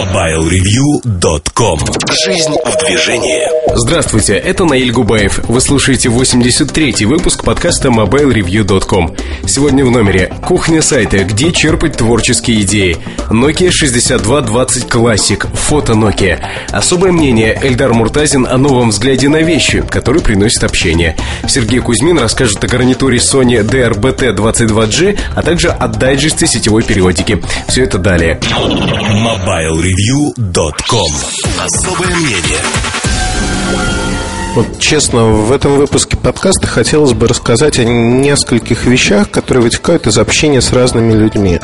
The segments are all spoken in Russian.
MobileReview.com Жизнь в движении Здравствуйте, это Наиль Губаев. Вы слушаете 83-й выпуск подкаста MobileReview.com. Сегодня в номере Кухня сайта, где черпать творческие идеи. Nokia 6220 Classic, фото Nokia. Особое мнение Эльдар Муртазин о новом взгляде на вещи, который приносит общение. Сергей Кузьмин расскажет о гарнитуре Sony DRBT-22G, а также о дайджесте сетевой периодики. Все это далее. MobileReview.com Особое мнение вот честно, в этом выпуске подкаста хотелось бы рассказать о нескольких вещах, которые вытекают из общения с разными людьми.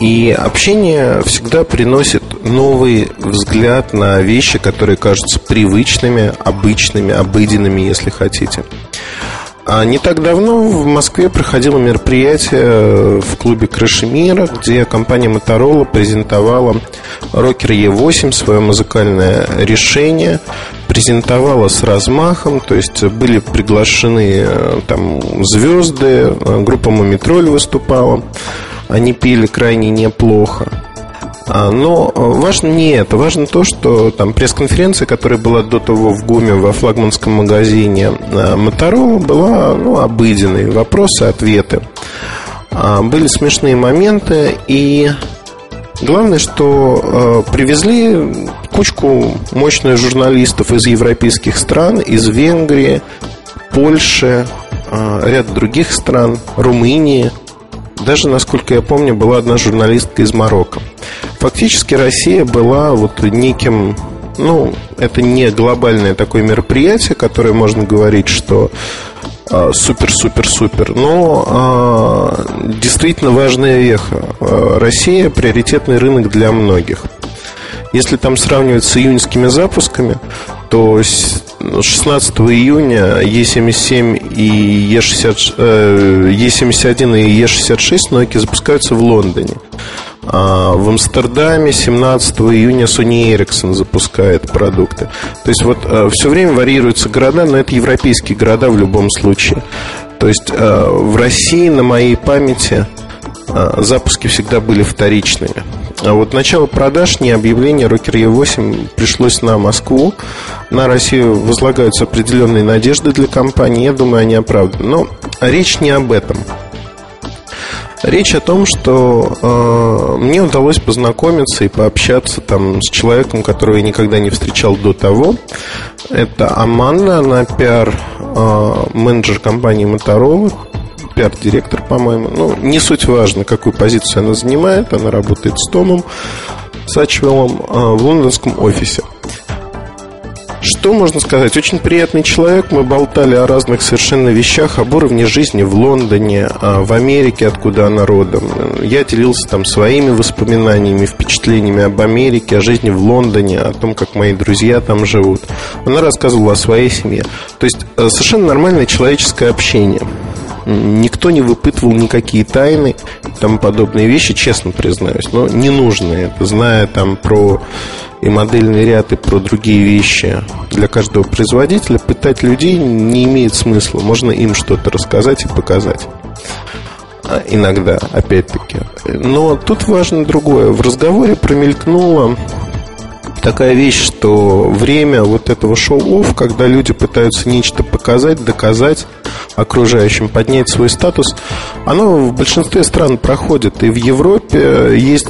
И общение всегда приносит новый взгляд на вещи, которые кажутся привычными, обычными, обыденными, если хотите. А не так давно в Москве проходило мероприятие в клубе Крыши Мира, где компания Motorola презентовала Rocker E8, свое музыкальное решение, презентовала с размахом, то есть были приглашены э, там звезды, э, группа Мумитроль выступала, они пили крайне неплохо. А, но э, важно не это, важно то, что там пресс-конференция, которая была до того в ГУМе во флагманском магазине Моторола, была ну, обыденной, вопросы, ответы. А, были смешные моменты, и главное, что привезли кучку мощных журналистов из европейских стран, из Венгрии, Польши, ряд других стран, Румынии. Даже, насколько я помню, была одна журналистка из Марокко. Фактически Россия была вот неким ну, это не глобальное такое мероприятие, которое можно говорить, что супер-супер-супер, а, но а, действительно важная веха. А, Россия приоритетный рынок для многих. Если там сравнивать с июньскими запусками, то 16 июня E77 и E60, э, E71 и E66 Nokia запускаются в Лондоне. А в Амстердаме 17 июня Sony Ericsson запускает продукты. То есть вот э, все время варьируются города, но это европейские города в любом случае. То есть э, в России на моей памяти запуски всегда были вторичными. А вот начало продаж, не объявление Rocker E8 пришлось на Москву. На Россию возлагаются определенные надежды для компании. Я думаю, они оправданы. Но речь не об этом. Речь о том, что э, мне удалось познакомиться и пообщаться там с человеком, которого я никогда не встречал до того. Это Аманда, она пиар-менеджер э, компании Motorola, пиар-директор, по-моему. Ну, не суть важно, какую позицию она занимает. Она работает с Томом Сачвеллом э, в лондонском офисе. Что можно сказать? Очень приятный человек. Мы болтали о разных совершенно вещах, об уровне жизни в Лондоне, а, в Америке, откуда она родом. Я делился там своими воспоминаниями, впечатлениями об Америке, о жизни в Лондоне, о том, как мои друзья там живут. Она рассказывала о своей семье. То есть э, совершенно нормальное человеческое общение. Никто не выпытывал никакие тайны тому подобные вещи, честно признаюсь. Но не нужно это, зная там про и модельный ряд, и про другие вещи для каждого производителя, пытать людей не имеет смысла. Можно им что-то рассказать и показать. А, иногда, опять-таки. Но тут важно другое. В разговоре промелькнуло такая вещь, что время вот этого шоу-офф, когда люди пытаются нечто показать, доказать окружающим, поднять свой статус, оно в большинстве стран проходит. И в Европе есть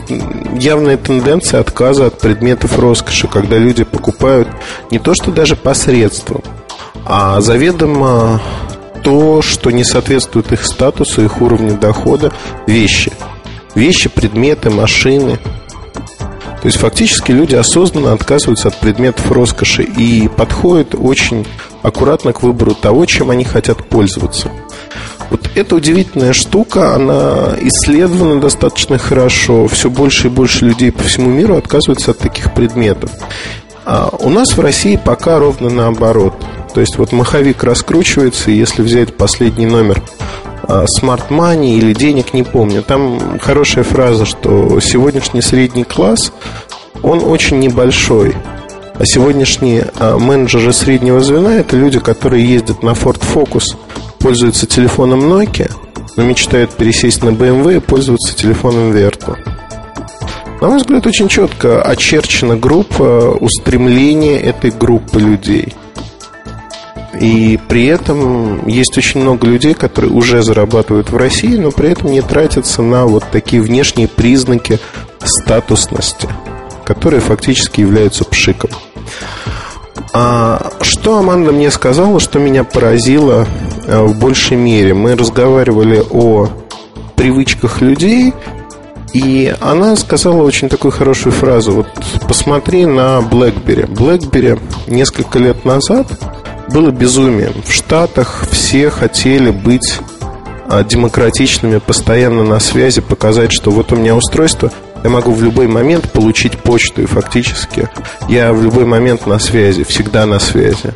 явная тенденция отказа от предметов роскоши, когда люди покупают не то что даже посредством, а заведомо то, что не соответствует их статусу, их уровню дохода, вещи. Вещи, предметы, машины – то есть фактически люди осознанно отказываются от предметов роскоши и подходят очень аккуратно к выбору того, чем они хотят пользоваться. Вот эта удивительная штука, она исследована достаточно хорошо. Все больше и больше людей по всему миру отказываются от таких предметов. А у нас в России пока ровно наоборот. То есть вот маховик раскручивается, и если взять последний номер Smart Money или денег, не помню. Там хорошая фраза, что сегодняшний средний класс, он очень небольшой. А сегодняшние а, менеджеры среднего звена это люди, которые ездят на Ford Focus, пользуются телефоном Nokia, но мечтают пересесть на BMW и пользоваться телефоном Vertu. На мой взгляд, очень четко очерчена группа устремления этой группы людей. И при этом есть очень много людей, которые уже зарабатывают в России, но при этом не тратятся на вот такие внешние признаки статусности, которые фактически являются пшиком. А что Аманда мне сказала, что меня поразило э, в большей мере? Мы разговаривали о привычках людей, и она сказала очень такую хорошую фразу. Вот посмотри на BlackBerry. BlackBerry несколько лет назад было безумием. В Штатах все хотели быть а, демократичными, постоянно на связи, показать, что вот у меня устройство, я могу в любой момент получить почту, и фактически я в любой момент на связи, всегда на связи.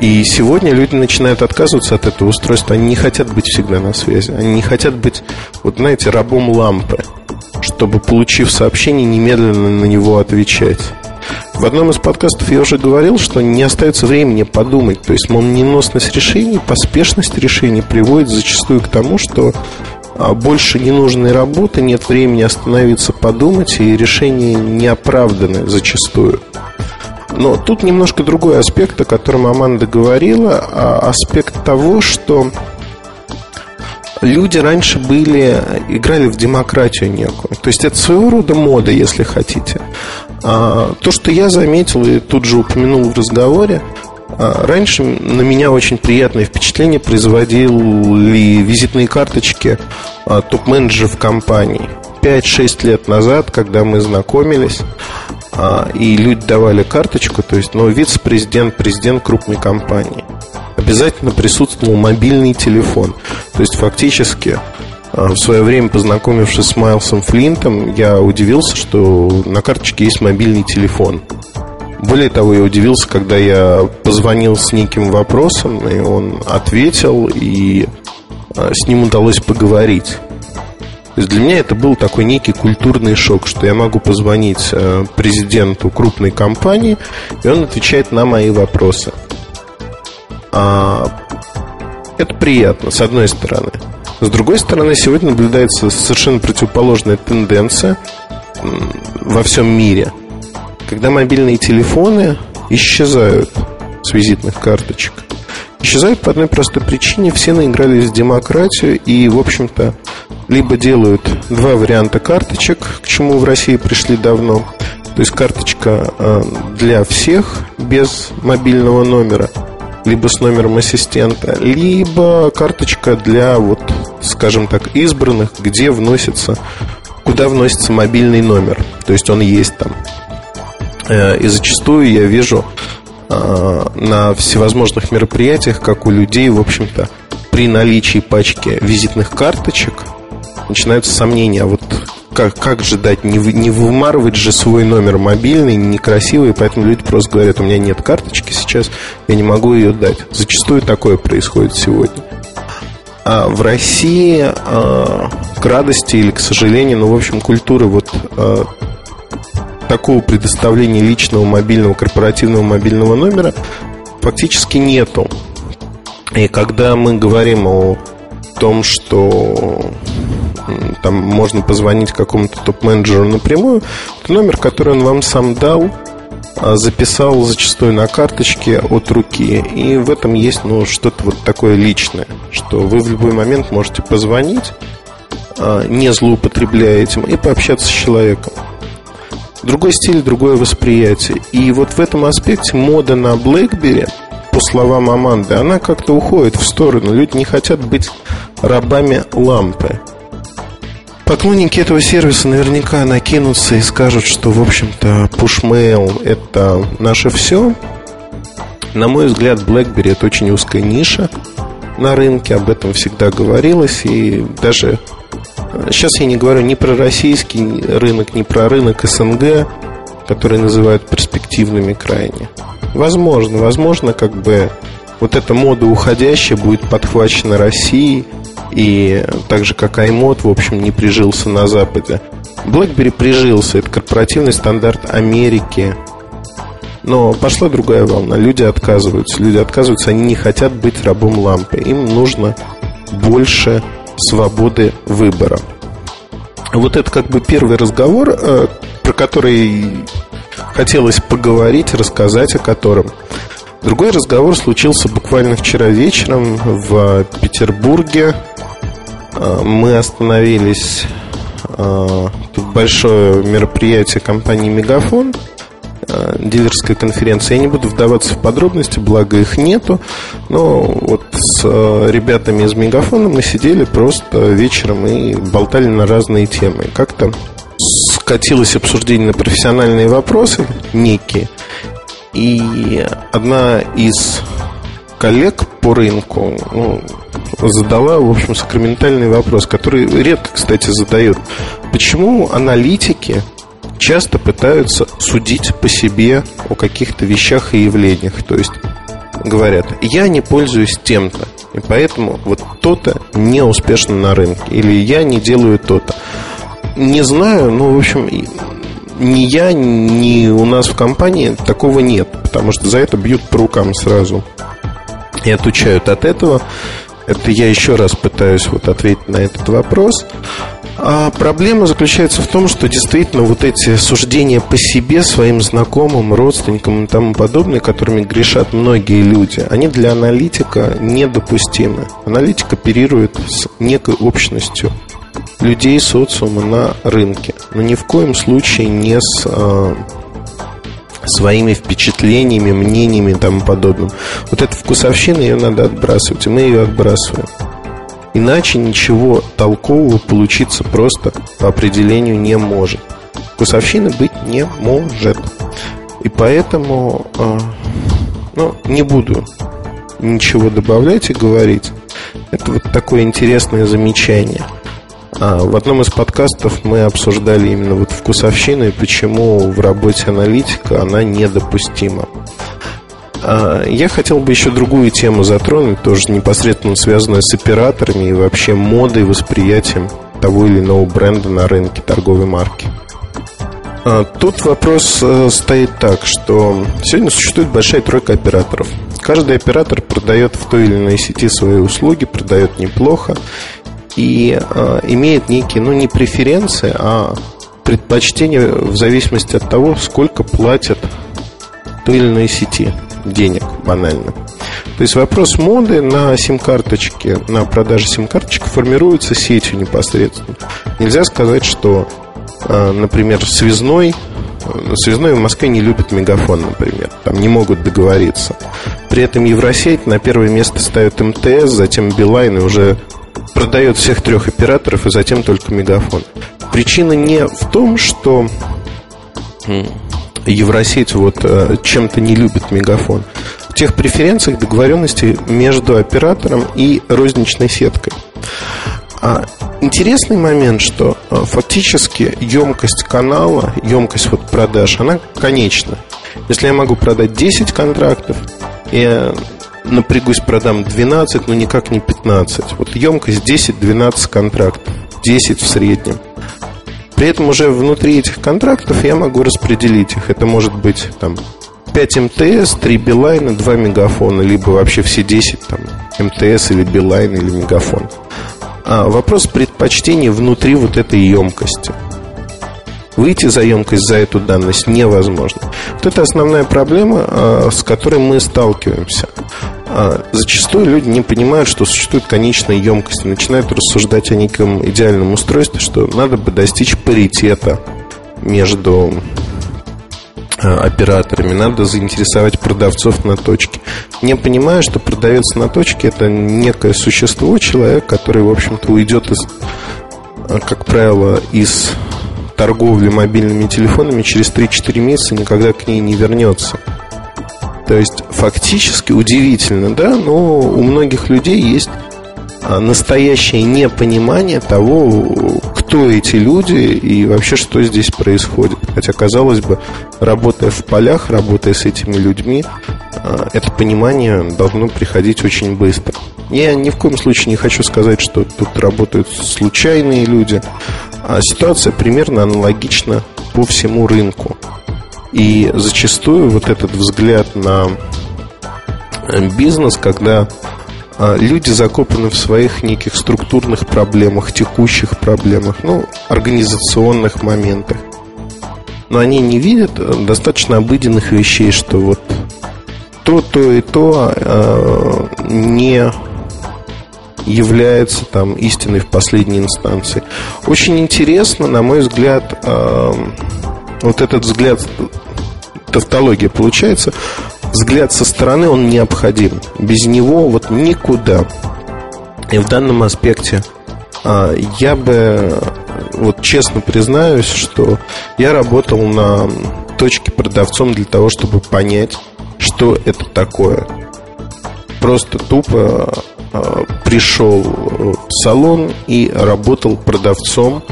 И сегодня люди начинают отказываться от этого устройства. Они не хотят быть всегда на связи. Они не хотят быть, вот знаете, рабом лампы, чтобы, получив сообщение, немедленно на него отвечать. В одном из подкастов я уже говорил, что не остается времени подумать. То есть молниеносность решений, поспешность решений приводит зачастую к тому, что а, больше ненужной работы, нет времени остановиться, подумать, и решения не оправданы зачастую. Но тут немножко другой аспект, о котором Аманда говорила, а аспект того, что люди раньше были, играли в демократию некую. То есть это своего рода мода, если хотите. А, то, что я заметил и тут же упомянул в разговоре, а, раньше на меня очень приятное впечатление производили визитные карточки а, топ-менеджеров компаний. 5-6 лет назад, когда мы знакомились, и люди давали карточку, то есть, ну, вице-президент, президент крупной компании. Обязательно присутствовал мобильный телефон. То есть, фактически, а, в свое время, познакомившись с Майлсом Флинтом, я удивился, что на карточке есть мобильный телефон. Более того, я удивился, когда я позвонил с неким вопросом, и он ответил, и а, с ним удалось поговорить. То есть для меня это был такой некий культурный шок, что я могу позвонить а, президенту крупной компании, и он отвечает на мои вопросы. Это приятно, с одной стороны. С другой стороны, сегодня наблюдается совершенно противоположная тенденция во всем мире, когда мобильные телефоны исчезают с визитных карточек. Исчезают по одной простой причине. Все наигрались в демократию и, в общем-то, либо делают два варианта карточек, к чему в России пришли давно. То есть карточка э, для всех без мобильного номера – либо с номером ассистента, либо карточка для, вот, скажем так, избранных, где вносится, куда вносится мобильный номер. То есть он есть там. Э, и зачастую я вижу э, на всевозможных мероприятиях, как у людей, в общем-то, при наличии пачки визитных карточек начинаются сомнения, а вот как, как же дать, не, не вымарывать же свой номер мобильный, некрасивый, поэтому люди просто говорят, у меня нет карточки сейчас, я не могу ее дать. Зачастую такое происходит сегодня. А в России а, к радости или к сожалению, ну, в общем, культуры вот а, такого предоставления личного мобильного, корпоративного мобильного номера фактически нету. И когда мы говорим о том, что там можно позвонить какому-то топ-менеджеру напрямую, то номер, который он вам сам дал, а, записал зачастую на карточке от руки. И в этом есть ну, что-то вот такое личное, что вы в любой момент можете позвонить, а, не злоупотребляя этим, и пообщаться с человеком. Другой стиль, другое восприятие. И вот в этом аспекте мода на BlackBerry, по словам Аманды, она как-то уходит в сторону. Люди не хотят быть рабами лампы. Поклонники этого сервиса наверняка накинутся и скажут, что, в общем-то, pushmail – это наше все. На мой взгляд, BlackBerry – это очень узкая ниша на рынке, об этом всегда говорилось, и даже сейчас я не говорю ни про российский рынок, ни про рынок СНГ, который называют перспективными крайне. Возможно, возможно, как бы вот эта мода уходящая будет подхвачена Россией – и так же, как iMod, в общем, не прижился на Западе. BlackBerry прижился, это корпоративный стандарт Америки. Но пошла другая волна. Люди отказываются. Люди отказываются, они не хотят быть рабом лампы. Им нужно больше свободы выбора. Вот это как бы первый разговор, э, про который хотелось поговорить, рассказать о котором. Другой разговор случился буквально вчера вечером в Петербурге. Э, мы остановились э, тут большое мероприятие компании Мегафон дилерская конференция. Я не буду вдаваться в подробности, благо их нету. Но вот с ребятами из Мегафона мы сидели просто вечером и болтали на разные темы. Как-то скатилось обсуждение на профессиональные вопросы некие. И одна из коллег по рынку ну, задала, в общем, сакраментальный вопрос, который редко, кстати, задают. Почему аналитики часто пытаются судить по себе о каких-то вещах и явлениях? То есть говорят, я не пользуюсь тем-то, и поэтому вот то-то не успешно на рынке, или я не делаю то-то. Не знаю, ну, в общем, ни я, ни у нас в компании такого нет, потому что за это бьют по рукам сразу и отучают от этого. Это я еще раз пытаюсь вот ответить на этот вопрос. А проблема заключается в том, что действительно вот эти суждения по себе, своим знакомым, родственникам и тому подобное, которыми грешат многие люди, они для аналитика недопустимы. Аналитик оперирует с некой общностью людей социума на рынке. Но ни в коем случае не с э, своими впечатлениями, мнениями и тому подобным. Вот эта вкусовщина, ее надо отбрасывать, и мы ее отбрасываем. Иначе ничего толкового получиться просто по определению не может. Вкусовщины быть не может. И поэтому э, ну, не буду ничего добавлять и говорить. Это вот такое интересное замечание – а, в одном из подкастов мы обсуждали именно вот вкусовщину и почему в работе аналитика она недопустима. А, я хотел бы еще другую тему затронуть, тоже непосредственно связанную с операторами и вообще модой, восприятием того или иного бренда на рынке торговой марки. А, тут вопрос э, стоит так, что сегодня существует большая тройка операторов. Каждый оператор продает в той или иной сети свои услуги, продает неплохо и э, имеет некие, ну, не преференции, а предпочтения в зависимости от того, сколько платят той или иной сети денег, банально. То есть вопрос моды на сим-карточке, на продаже сим-карточек формируется сетью непосредственно. Нельзя сказать, что, э, например, связной Связной в Москве не любит мегафон, например. Там не могут договориться. При этом Евросеть на первое место ставит МТС, затем Билайн и уже продает всех трех операторов и затем только мегафон. Причина не в том, что Евросеть вот э, чем-то не любит мегафон. В тех преференциях договоренности между оператором и розничной сеткой. А интересный момент, что э, фактически емкость канала, емкость вот продаж, она конечна. Если я могу продать 10 контрактов, и напрягусь, продам 12, но никак не 15. Вот емкость 10-12 контрактов, 10 в среднем. При этом уже внутри этих контрактов я могу распределить их. Это может быть там 5 МТС, 3 Билайна, 2 Мегафона, либо вообще все 10 там, МТС или Билайн или Мегафон. А вопрос предпочтений внутри вот этой емкости. Выйти за емкость за эту данность невозможно. Вот это основная проблема, а, с которой мы сталкиваемся. А, зачастую люди не понимают, что существует конечная емкость, и начинают рассуждать о неком идеальном устройстве, что надо бы достичь паритета между а, операторами, надо заинтересовать продавцов на точке. Не понимая, что продавец на точке это некое существо, человек, который, в общем-то, уйдет из, как правило, из торговли мобильными телефонами через 3-4 месяца никогда к ней не вернется. То есть фактически удивительно, да, но у многих людей есть а, настоящее непонимание того, кто эти люди и вообще что здесь происходит. Хотя, казалось бы, работая в полях, работая с этими людьми, а, это понимание должно приходить очень быстро. Я ни в коем случае не хочу сказать, что тут работают случайные люди. А ситуация примерно аналогична по всему рынку. И зачастую вот этот взгляд на бизнес, когда а, люди закопаны в своих неких структурных проблемах, текущих проблемах, ну, организационных моментах. Но они не видят достаточно обыденных вещей, что вот то, то и то э, не является там истиной в последней инстанции. Очень интересно, на мой взгляд, э, вот этот взгляд, тавтология получается, взгляд со стороны, он необходим. Без него вот никуда. И в данном аспекте э, я бы, вот честно признаюсь, что я работал на точке продавцом для того, чтобы понять, что это такое. Просто тупо пришел в салон и работал продавцом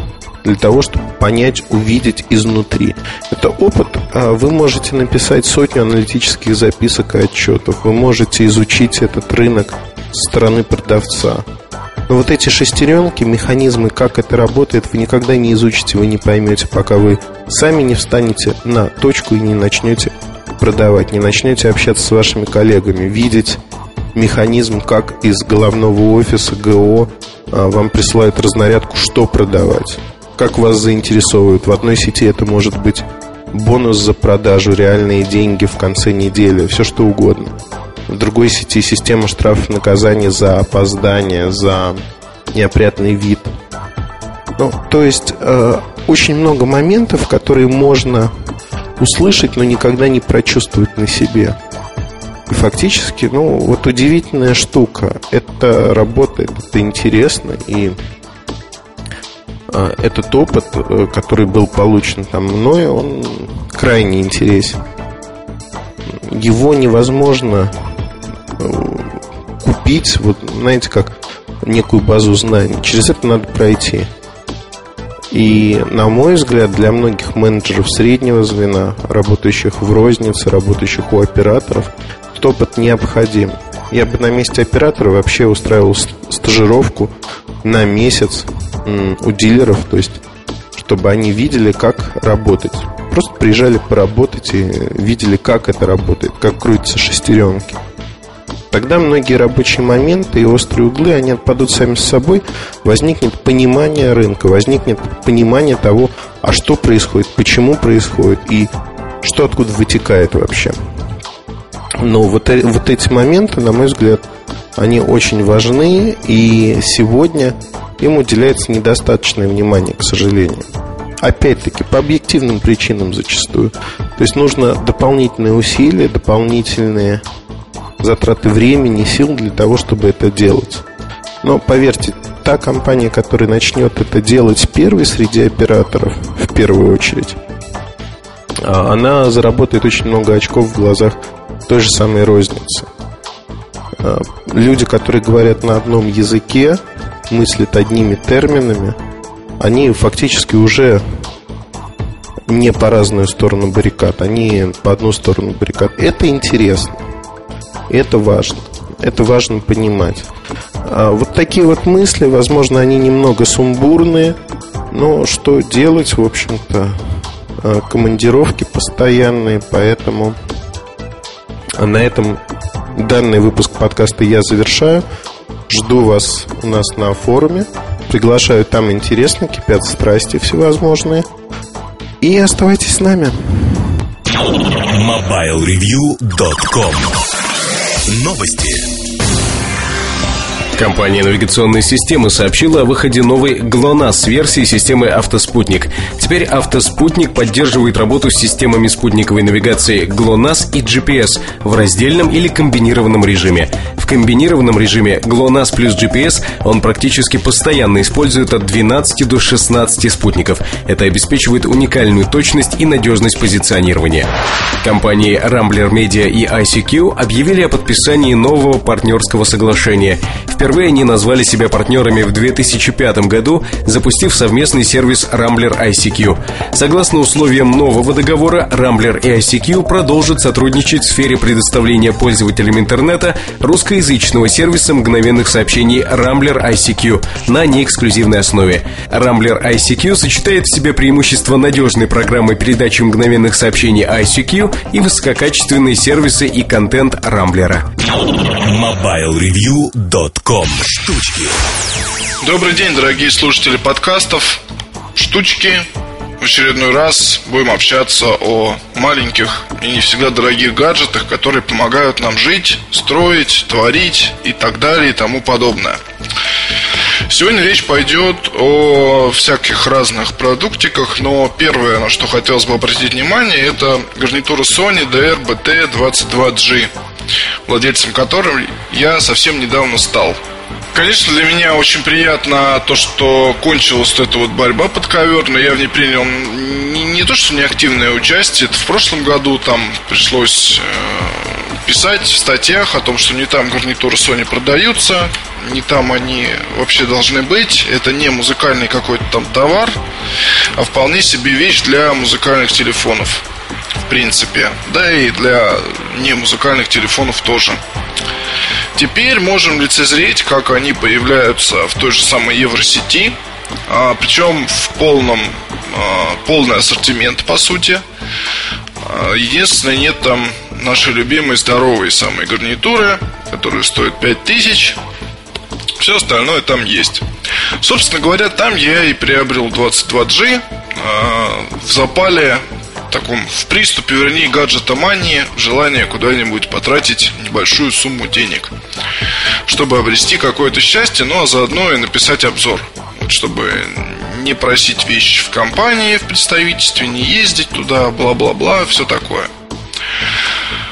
для того, чтобы понять, увидеть изнутри. Это опыт. А вы можете написать сотню аналитических записок и отчетов. Вы можете изучить этот рынок со стороны продавца. Но вот эти шестеренки, механизмы, как это работает, вы никогда не изучите, вы не поймете, пока вы сами не встанете на точку и не начнете продавать, не начнете общаться с вашими коллегами, видеть механизм, как из головного офиса ГО а, вам присылают разнарядку, что продавать, как вас заинтересовывают. В одной сети это может быть бонус за продажу, реальные деньги в конце недели, все что угодно. В другой сети система штрафов наказаний за опоздание, за неопрятный вид. Ну, то есть э, очень много моментов, которые можно услышать, но никогда не прочувствовать на себе. Фактически, ну, вот удивительная штука. Это работает, это интересно, и а, этот опыт, э, который был получен там мной, он крайне интересен. Его невозможно э, купить, вот знаете, как некую базу знаний. Через это надо пройти. И, на мой взгляд, для многих менеджеров среднего звена, работающих в рознице, работающих у операторов, опыт необходим. Я бы на месте оператора вообще устраивал стажировку на месяц у дилеров, то есть чтобы они видели, как работать. Просто приезжали поработать и видели, как это работает, как крутятся шестеренки. Тогда многие рабочие моменты и острые углы, они отпадут сами с собой, возникнет понимание рынка, возникнет понимание того, а что происходит, почему происходит и что откуда вытекает вообще. Но вот, э, вот эти моменты, на мой взгляд, они очень важны, и сегодня им уделяется недостаточное внимание, к сожалению. Опять-таки, по объективным причинам зачастую. То есть нужно дополнительные усилия, дополнительные затраты времени, сил для того, чтобы это делать. Но поверьте, та компания, которая начнет это делать первой среди операторов, в первую очередь, а, она заработает очень много очков в глазах той же самой розницы. А, люди, которые говорят на одном языке, мыслят одними терминами, они фактически уже не по разную сторону баррикад, они по одну сторону баррикад. Это интересно. Это важно. Это важно понимать. А вот такие вот мысли, возможно, они немного сумбурные, но что делать, в общем-то, а, командировки постоянные, поэтому на этом данный выпуск подкаста я завершаю. Жду вас у нас на форуме. Приглашаю, там интересно, кипят страсти всевозможные. И оставайтесь с нами. MobileReview.com Новости. Компания навигационной системы сообщила о выходе новой GLONASS версии системы «Автоспутник». Теперь «Автоспутник» поддерживает работу с системами спутниковой навигации GLONASS и GPS в раздельном или комбинированном режиме. Комбинированном режиме GLONASS плюс GPS он практически постоянно использует от 12 до 16 спутников. Это обеспечивает уникальную точность и надежность позиционирования. Компании Rambler Media и ICQ объявили о подписании нового партнерского соглашения. Впервые они назвали себя партнерами в 2005 году, запустив совместный сервис Rambler ICQ. Согласно условиям нового договора, Rambler и ICQ продолжат сотрудничать в сфере предоставления пользователям интернета англоязычного сервиса мгновенных сообщений Rambler ICQ на неэксклюзивной основе. Rambler ICQ сочетает в себе преимущества надежной программы передачи мгновенных сообщений ICQ и высококачественные сервисы и контент Рамблера. MobileReview.com Штучки Добрый день, дорогие слушатели подкастов. Штучки. В очередной раз будем общаться о маленьких и не всегда дорогих гаджетах, которые помогают нам жить, строить, творить и так далее и тому подобное. Сегодня речь пойдет о всяких разных продуктиках, но первое, на что хотелось бы обратить внимание, это гарнитура Sony DR-BT22G, владельцем которой я совсем недавно стал. Конечно, для меня очень приятно то, что кончилась эта вот борьба подковерная. Я в ней принял не, не то, что не активное участие. Это в прошлом году там пришлось э, писать в статьях о том, что не там гарнитуры Sony продаются, не там они вообще должны быть. Это не музыкальный какой-то там товар, а вполне себе вещь для музыкальных телефонов. В принципе. Да и для не музыкальных телефонов тоже. Теперь можем лицезреть, как они появляются в той же самой Евросети, а, причем в полном, а, полный ассортимент, по сути. А, единственное, нет там нашей любимой здоровой самой гарнитуры, которая стоит 5000. Все остальное там есть. Собственно говоря, там я и приобрел 22G в запале таком в приступе, вернее, гаджета мании, желание куда-нибудь потратить небольшую сумму денег, чтобы обрести какое-то счастье, ну а заодно и написать обзор, чтобы не просить вещи в компании, в представительстве, не ездить туда, бла-бла-бла, все такое.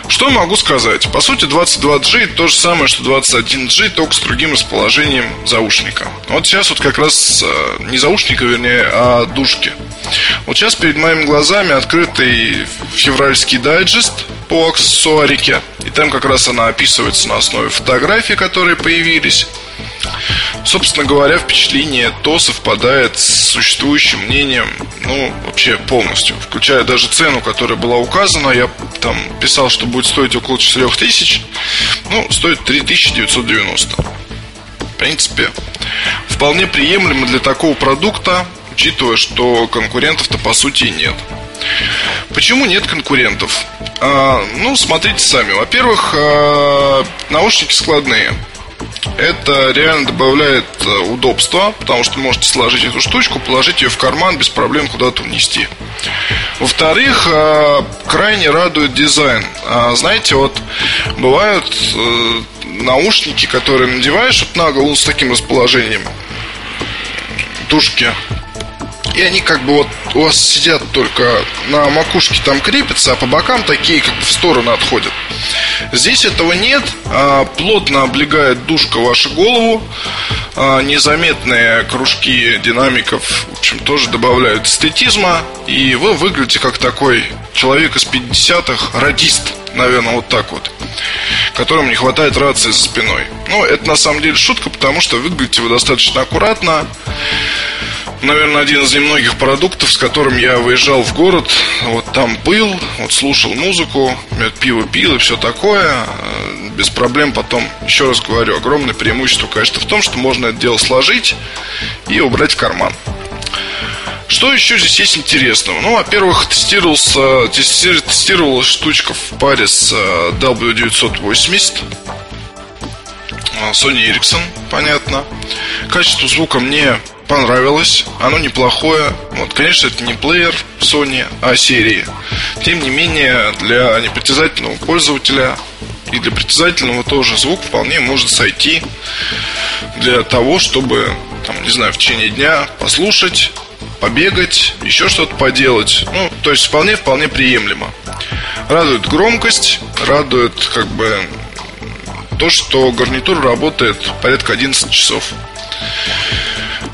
Что могу сказать? По сути, 22G то же самое, что 21G, только с другим расположением заушника. Вот сейчас вот как раз э, не заушника, вернее, а дужки. Вот сейчас перед моими глазами открытый февральский дайджест по аксессуарике. И там как раз она описывается на основе фотографий, которые появились. Собственно говоря, впечатление то совпадает с существующим мнением, ну, вообще полностью, включая даже цену, которая была указана. Я там писал, что будет стоить около 4000, ну, стоит 3990. В принципе, вполне приемлемо для такого продукта, учитывая, что конкурентов-то по сути нет. Почему нет конкурентов? А, ну, смотрите сами. Во-первых, а, наушники складные. Это реально добавляет э, удобства, потому что можете сложить эту штучку, положить ее в карман без проблем куда-то унести. Во-вторых, э, крайне радует дизайн. А, знаете, вот бывают э, наушники, которые надеваешь вот на голову с таким расположением тушки и они как бы вот у вас сидят только на макушке там крепятся, а по бокам такие как бы в сторону отходят. Здесь этого нет, а, плотно облегает душка вашу голову, а, незаметные кружки динамиков, в общем, тоже добавляют эстетизма, и вы выглядите как такой человек из 50-х, радист, наверное, вот так вот которым не хватает рации за спиной. Ну, это на самом деле шутка, потому что выглядите вы достаточно аккуратно наверное, один из немногих продуктов, с которым я выезжал в город. Вот там был, вот слушал музыку, пиво пил и все такое. Э, без проблем потом, еще раз говорю, огромное преимущество, конечно, в том, что можно это дело сложить и убрать в карман. Что еще здесь есть интересного? Ну, во-первых, тестировался, тестировалась штучка в паре с э, W980 э, Sony Ericsson, понятно. Качество звука мне понравилось, оно неплохое. Вот, конечно, это не плеер Sony, а серии. Тем не менее, для непритязательного пользователя и для притязательного тоже звук вполне может сойти для того, чтобы, там, не знаю, в течение дня послушать, побегать, еще что-то поделать. Ну, то есть вполне-вполне приемлемо. Радует громкость, радует как бы то, что гарнитура работает порядка 11 часов.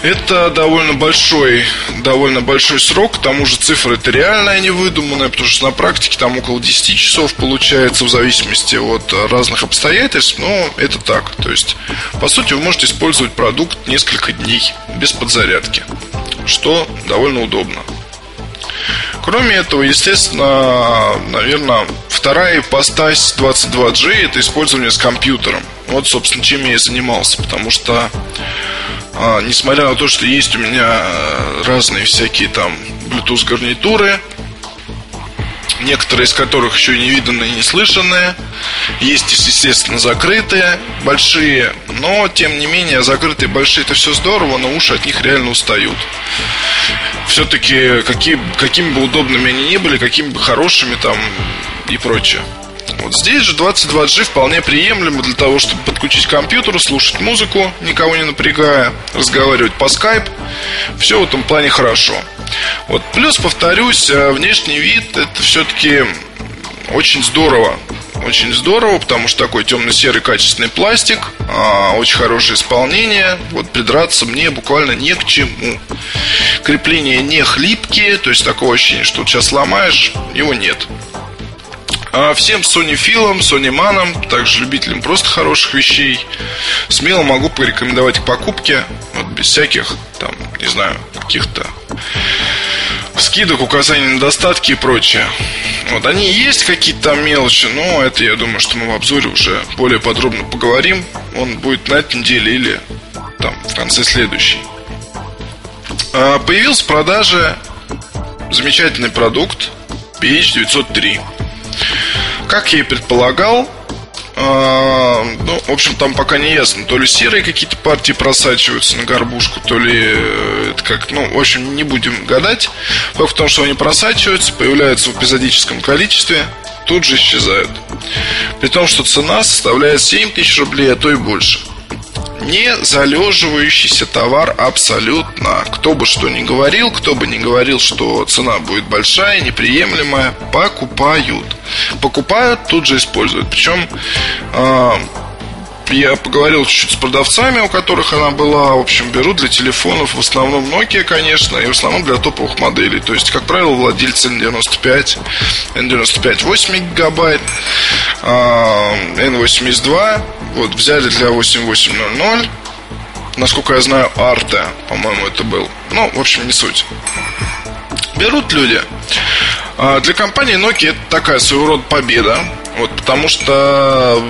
Это довольно большой, довольно большой срок, к тому же цифра это реальная, не выдуманная, потому что на практике там около 10 часов получается в зависимости от разных обстоятельств, но это так. То есть, по сути, вы можете использовать продукт несколько дней без подзарядки, что довольно удобно. Кроме этого, естественно, наверное, вторая ипостась 22G это использование с компьютером – Вот, собственно, чем я и занимался, потому что а, несмотря на то, что есть у меня разные всякие там Bluetooth гарнитуры, некоторые из которых еще не виданные и не слышанные. Есть, естественно, закрытые, большие, но, тем не менее, закрытые большие это все здорово, но уши от них реально устают. Все-таки, какие, какими бы удобными они ни были, какими бы хорошими там и прочее. Вот здесь же 22G вполне приемлемо для того, чтобы подключить к компьютеру, слушать музыку, никого не напрягая, разговаривать по Skype. Все в этом плане хорошо. Вот. Плюс, повторюсь, э, внешний вид это все-таки очень здорово. Очень здорово, потому что такой темно-серый качественный пластик, а, очень хорошее исполнение. Вот придраться мне буквально не к чему. Крепления не хлипкие, то есть такого ощущения, что сейчас сломаешь, его нет. А всем Sony Филам, Sony Манам, также любителям просто хороших вещей, смело могу порекомендовать к покупке, вот без всяких, там, не знаю, каких-то скидок, указаний на недостатки и прочее. Вот они есть какие-то мелочи, но это я думаю, что мы в обзоре уже более подробно поговорим. Он будет на этой неделе или там в конце следующей. А, появился в продаже замечательный продукт PH903. Как я и предполагал, а, ну, в общем, там пока не ясно, то ли серые какие-то партии просачиваются на горбушку, то ли э, это как, ну, в общем, не будем гадать. Факт в том, что они просачиваются, появляются в эпизодическом количестве, тут же исчезают. При том, что цена составляет 7 тысяч рублей, а то и больше – не залеживающийся товар абсолютно. Кто бы что ни говорил, кто бы ни говорил, что цена будет большая, неприемлемая, покупают. Покупают, тут же используют. Причем а, я поговорил чуть-чуть с продавцами, у которых она была. В общем, берут для телефонов в основном Nokia, конечно, и в основном для топовых моделей. То есть, как правило, владельцы N95, N95 8 гигабайт, N82 а, вот, взяли для 8800 Насколько я знаю, Арте, по-моему, это был. Ну, в общем, не суть. Берут люди. А, для компании Nokia это такая своего рода победа. Вот, потому что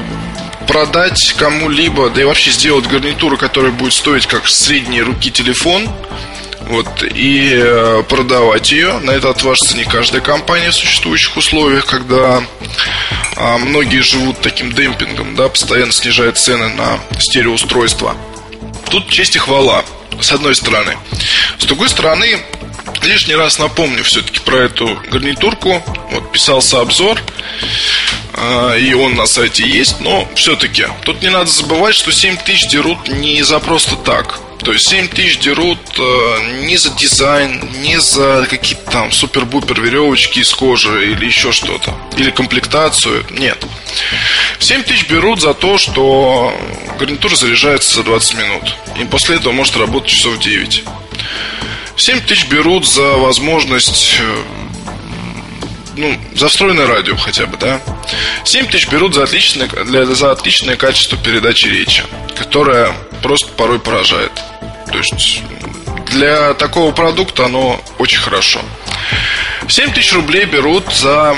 продать кому-либо, да и вообще сделать гарнитуру, которая будет стоить как средней руки телефон, вот, и э, продавать ее. На это отважится не каждая компания в существующих условиях, когда а, многие живут таким демпингом, да, постоянно снижают цены на стереоустройства. Тут честь и хвала, с одной стороны. С другой стороны, лишний раз напомню все-таки про эту гарнитурку. Вот писался обзор. А, и он на сайте есть, но все-таки тут не надо забывать, что 7 тысяч дерут не за просто так. То есть 7 тысяч дерут э, не за дизайн, не за какие-то там супер-бупер веревочки из кожи или еще что-то. Или комплектацию. Нет. 7 тысяч берут за то, что гарнитура заряжается за 20 минут. И после этого может работать часов 9. 7 тысяч берут за возможность э, ну, за встроенное радио хотя бы, да. 7 тысяч берут за отличное, для, за отличное качество передачи речи, которое просто порой поражает. То есть для такого продукта оно очень хорошо. 7 тысяч рублей берут за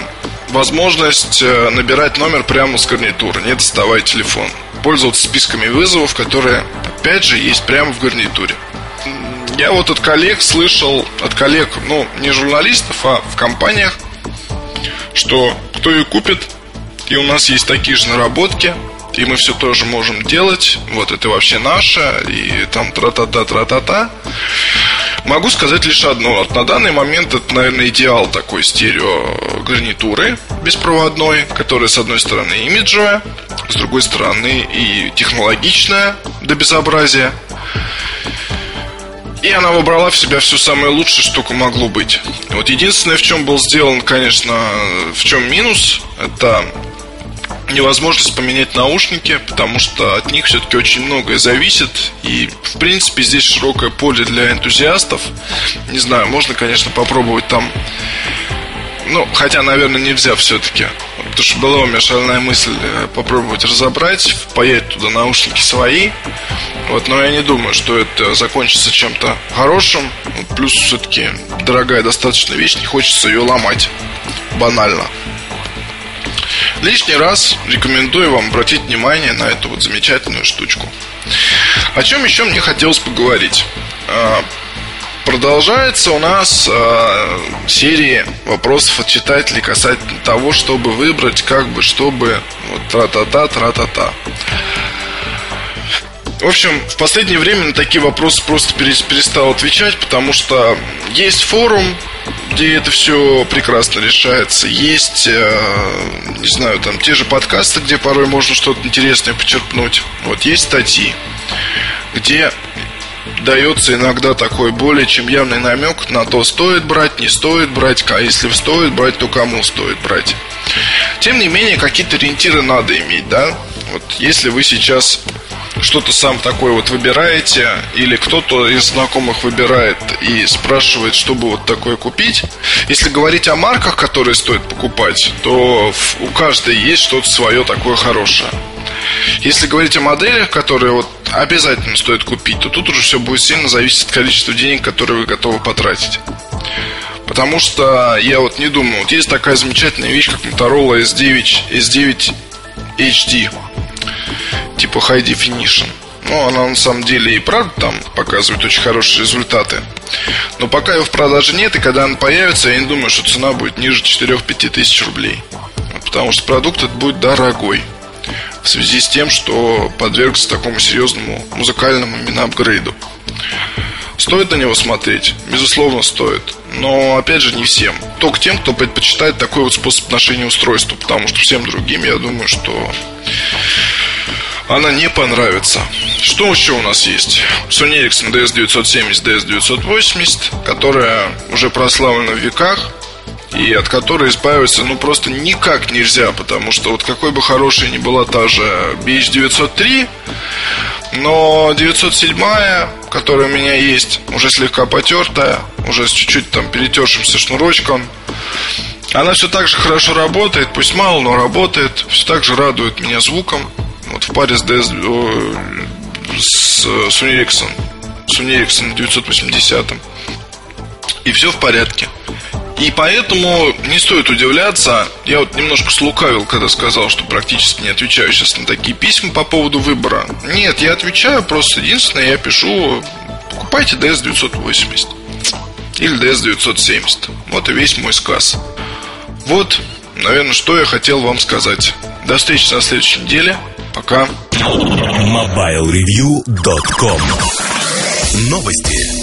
возможность э, набирать номер прямо с гарнитуры, не доставая телефон. Пользоваться списками вызовов, которые, опять же, есть прямо в гарнитуре. Я вот от коллег слышал, от коллег, ну, не журналистов, а в компаниях, что кто ее купит, и у нас есть такие же наработки, и мы все тоже можем делать. Вот это вообще наше, и там тра-та-та, тра-та-та. Могу сказать лишь одно. Вот на данный момент это, наверное, идеал такой стерео гарнитуры беспроводной, которая, с одной стороны, имиджевая, с другой стороны, и технологичная до безобразия. И она выбрала в себя все самое лучшее, что только могло быть. Вот единственное, в чем был сделан, конечно, в чем минус, это невозможность поменять наушники, потому что от них все-таки очень многое зависит. И, в принципе, здесь широкое поле для энтузиастов. Не знаю, можно, конечно, попробовать там ну, хотя, наверное, нельзя все-таки. Потому что была у меня шальная мысль э, попробовать разобрать, впаять туда наушники свои. Вот, но я не думаю, что это закончится чем-то хорошим. Плюс все-таки дорогая достаточно вещь, не хочется ее ломать. Банально. лишний раз рекомендую вам обратить внимание на эту вот замечательную штучку. О чем еще мне хотелось поговорить? Продолжается у нас э, серия вопросов от читателей касательно того, чтобы выбрать, как бы, чтобы, вот, тра-та-та, тра-та-та. В общем, в последнее время на такие вопросы просто перестал отвечать, потому что есть форум, где это все прекрасно решается. Есть, э, не знаю, там те же подкасты, где порой можно что-то интересное почерпнуть. Вот есть статьи, где дается иногда такой более чем явный намек на то, стоит брать, не стоит брать, а если стоит брать, то кому стоит брать. Тем не менее, какие-то ориентиры надо иметь, да? Вот если вы сейчас что-то сам такое вот выбираете, или кто-то из знакомых выбирает и спрашивает, чтобы вот такое купить. Если говорить о марках, которые стоит покупать, то у каждой есть что-то свое такое хорошее. Если говорить о моделях, которые вот обязательно стоит купить, то тут уже все будет сильно зависеть от количества денег, которые вы готовы потратить. Потому что я вот не думаю, вот есть такая замечательная вещь, как Motorola S9, S9 HD типа High Definition. Ну, она на самом деле и правда там показывает очень хорошие результаты. Но пока ее в продаже нет, и когда она появится, я не думаю, что цена будет ниже 4-5 тысяч рублей. Потому что продукт этот будет дорогой. В связи с тем, что подвергся такому серьезному музыкальному именно апгрейду. Стоит на него смотреть? Безусловно, стоит. Но, опять же, не всем. Только тем, кто предпочитает такой вот способ ношения устройства. Потому что всем другим, я думаю, что она не понравится. Что еще у нас есть? Sony Ericsson DS970, DS980, которая уже прославлена в веках и от которой избавиться ну просто никак нельзя, потому что вот какой бы хорошей ни была та же BH903, но 907, которая у меня есть, уже слегка потертая, уже с чуть-чуть там перетершимся шнурочком, она все так же хорошо работает, пусть мало, но работает, все так же радует меня звуком, вот в паре с, DS, с Sony Ericsson, Sony Ericsson 980. И все в порядке. И поэтому не стоит удивляться. Я вот немножко слукавил, когда сказал, что практически не отвечаю сейчас на такие письма по поводу выбора. Нет, я отвечаю, просто единственное, я пишу, покупайте DS980 или DS970. Вот и весь мой сказ. Вот, наверное, что я хотел вам сказать. До встречи на следующей неделе. Пока. MobileReview.com Новости.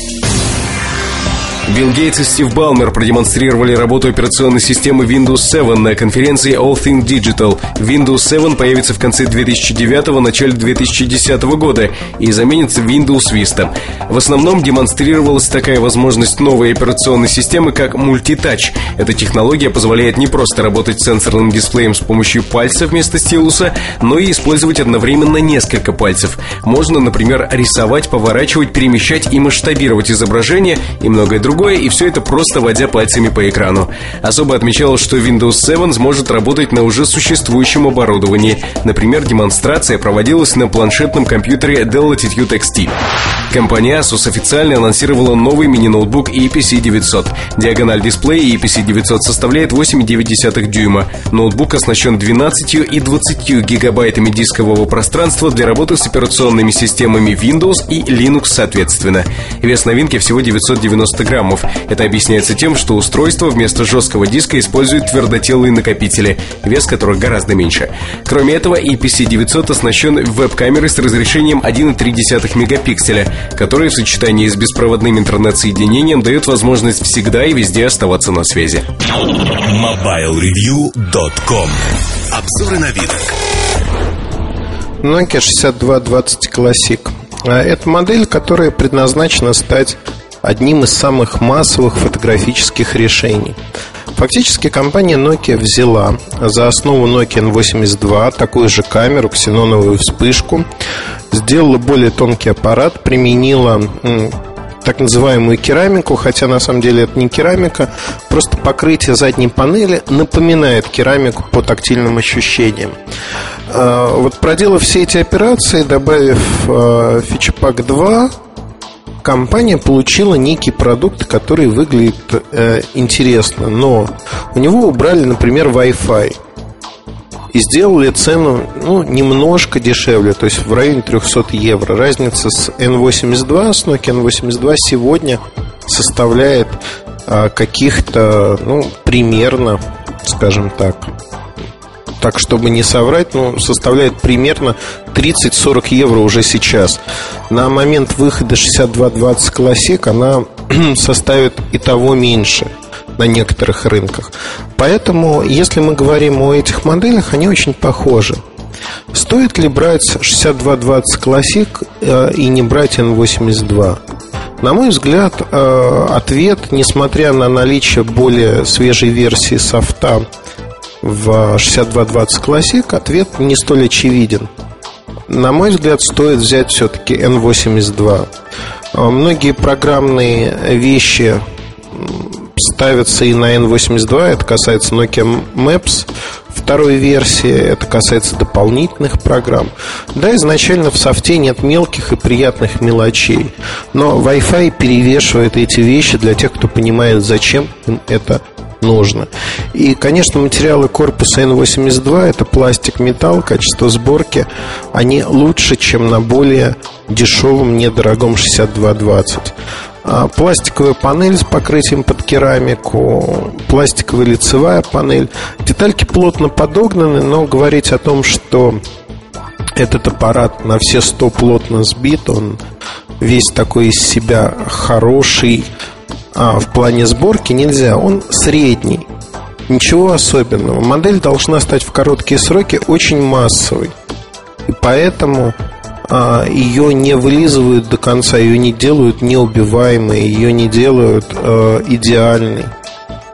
Билл Гейтс и Стив Балмер продемонстрировали работу операционной системы Windows 7 на конференции All Things Digital. Windows 7 появится в конце 2009 начале 2010 года и заменит Windows Vista. В основном демонстрировалась такая возможность новой операционной системы, как Multitouch. Эта технология позволяет не просто работать с сенсорным дисплеем с помощью пальца вместо стилуса, но и использовать одновременно несколько пальцев. Можно, например, рисовать, поворачивать, перемещать и масштабировать изображение и многое другое другое, и все это просто водя пальцами по экрану. Особо отмечалось, что Windows 7 сможет работать на уже существующем оборудовании. Например, демонстрация проводилась на планшетном компьютере Dell Latitude XT. Компания Asus официально анонсировала новый мини-ноутбук EPC 900. Диагональ дисплея EPC 900 составляет 8,9 дюйма. Ноутбук оснащен 12 и 20 гигабайтами дискового пространства для работы с операционными системами Windows и Linux соответственно. Вес новинки всего 990 грамм граммов. Это объясняется тем, что устройство вместо жесткого диска использует твердотелые накопители, вес которых гораздо меньше. Кроме этого, EPC 900 оснащен веб-камерой с разрешением 1,3 мегапикселя, которая в сочетании с беспроводным интернет-соединением дает возможность всегда и везде оставаться на связи. MobileReview.com Обзоры на новинок. Nokia 6220 Classic. Это модель, которая предназначена стать одним из самых массовых фотографических решений. Фактически компания Nokia взяла за основу Nokia N82 такую же камеру, ксеноновую вспышку, сделала более тонкий аппарат, применила так называемую керамику, хотя на самом деле это не керамика, просто покрытие задней панели напоминает керамику по тактильным ощущениям. А, вот проделав все эти операции, добавив а, фичпак 2, компания получила некий продукт, который выглядит э, интересно, но у него убрали, например, Wi-Fi. и сделали цену ну, немножко дешевле, то есть в районе 300 евро. Разница с N82, с Nokia N82 сегодня составляет а, каких-то, ну, примерно, скажем так, так, чтобы не соврать, ну, составляет примерно 30-40 евро уже сейчас. На момент выхода 6220 Classic она составит и того меньше на некоторых рынках. Поэтому, если мы говорим о этих моделях, они очень похожи. Стоит ли брать 6220 Classic э, и не брать N82? На мой взгляд, э, ответ, несмотря на наличие более свежей версии софта в 6220 Classic, ответ не столь очевиден. На мой взгляд, стоит взять все-таки N82. Э, многие программные вещи ставятся и на N82. Это касается Nokia Maps второй версии. Это касается дополнительных программ. Да, изначально в софте нет мелких и приятных мелочей. Но Wi-Fi перевешивает эти вещи для тех, кто понимает, зачем им это нужно. И, конечно, материалы корпуса N82 это пластик, металл, качество сборки, они лучше, чем на более дешевом, недорогом 6220. А, пластиковая панель с покрытием под керамику, пластиковая лицевая панель. Детальки плотно подогнаны, но говорить о том, что этот аппарат на все сто плотно сбит, он весь такой из себя хороший а, в плане сборки нельзя. Он средний. Ничего особенного. Модель должна стать в короткие сроки очень массовой. И поэтому а, ее не вылизывают до конца, ее не делают неубиваемой, ее не делают э, идеальной.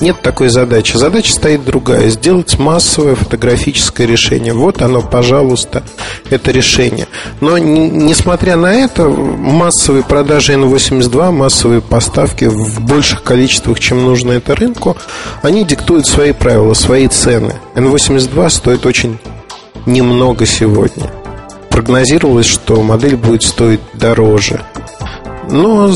Нет такой задачи. Задача стоит другая. Сделать массовое фотографическое решение. Вот оно, пожалуйста, это решение. Но несмотря на это, массовые продажи N82, массовые поставки в больших количествах, чем нужно это рынку, они диктуют свои правила, свои цены. N82 стоит очень немного сегодня прогнозировалось, что модель будет стоить дороже. Но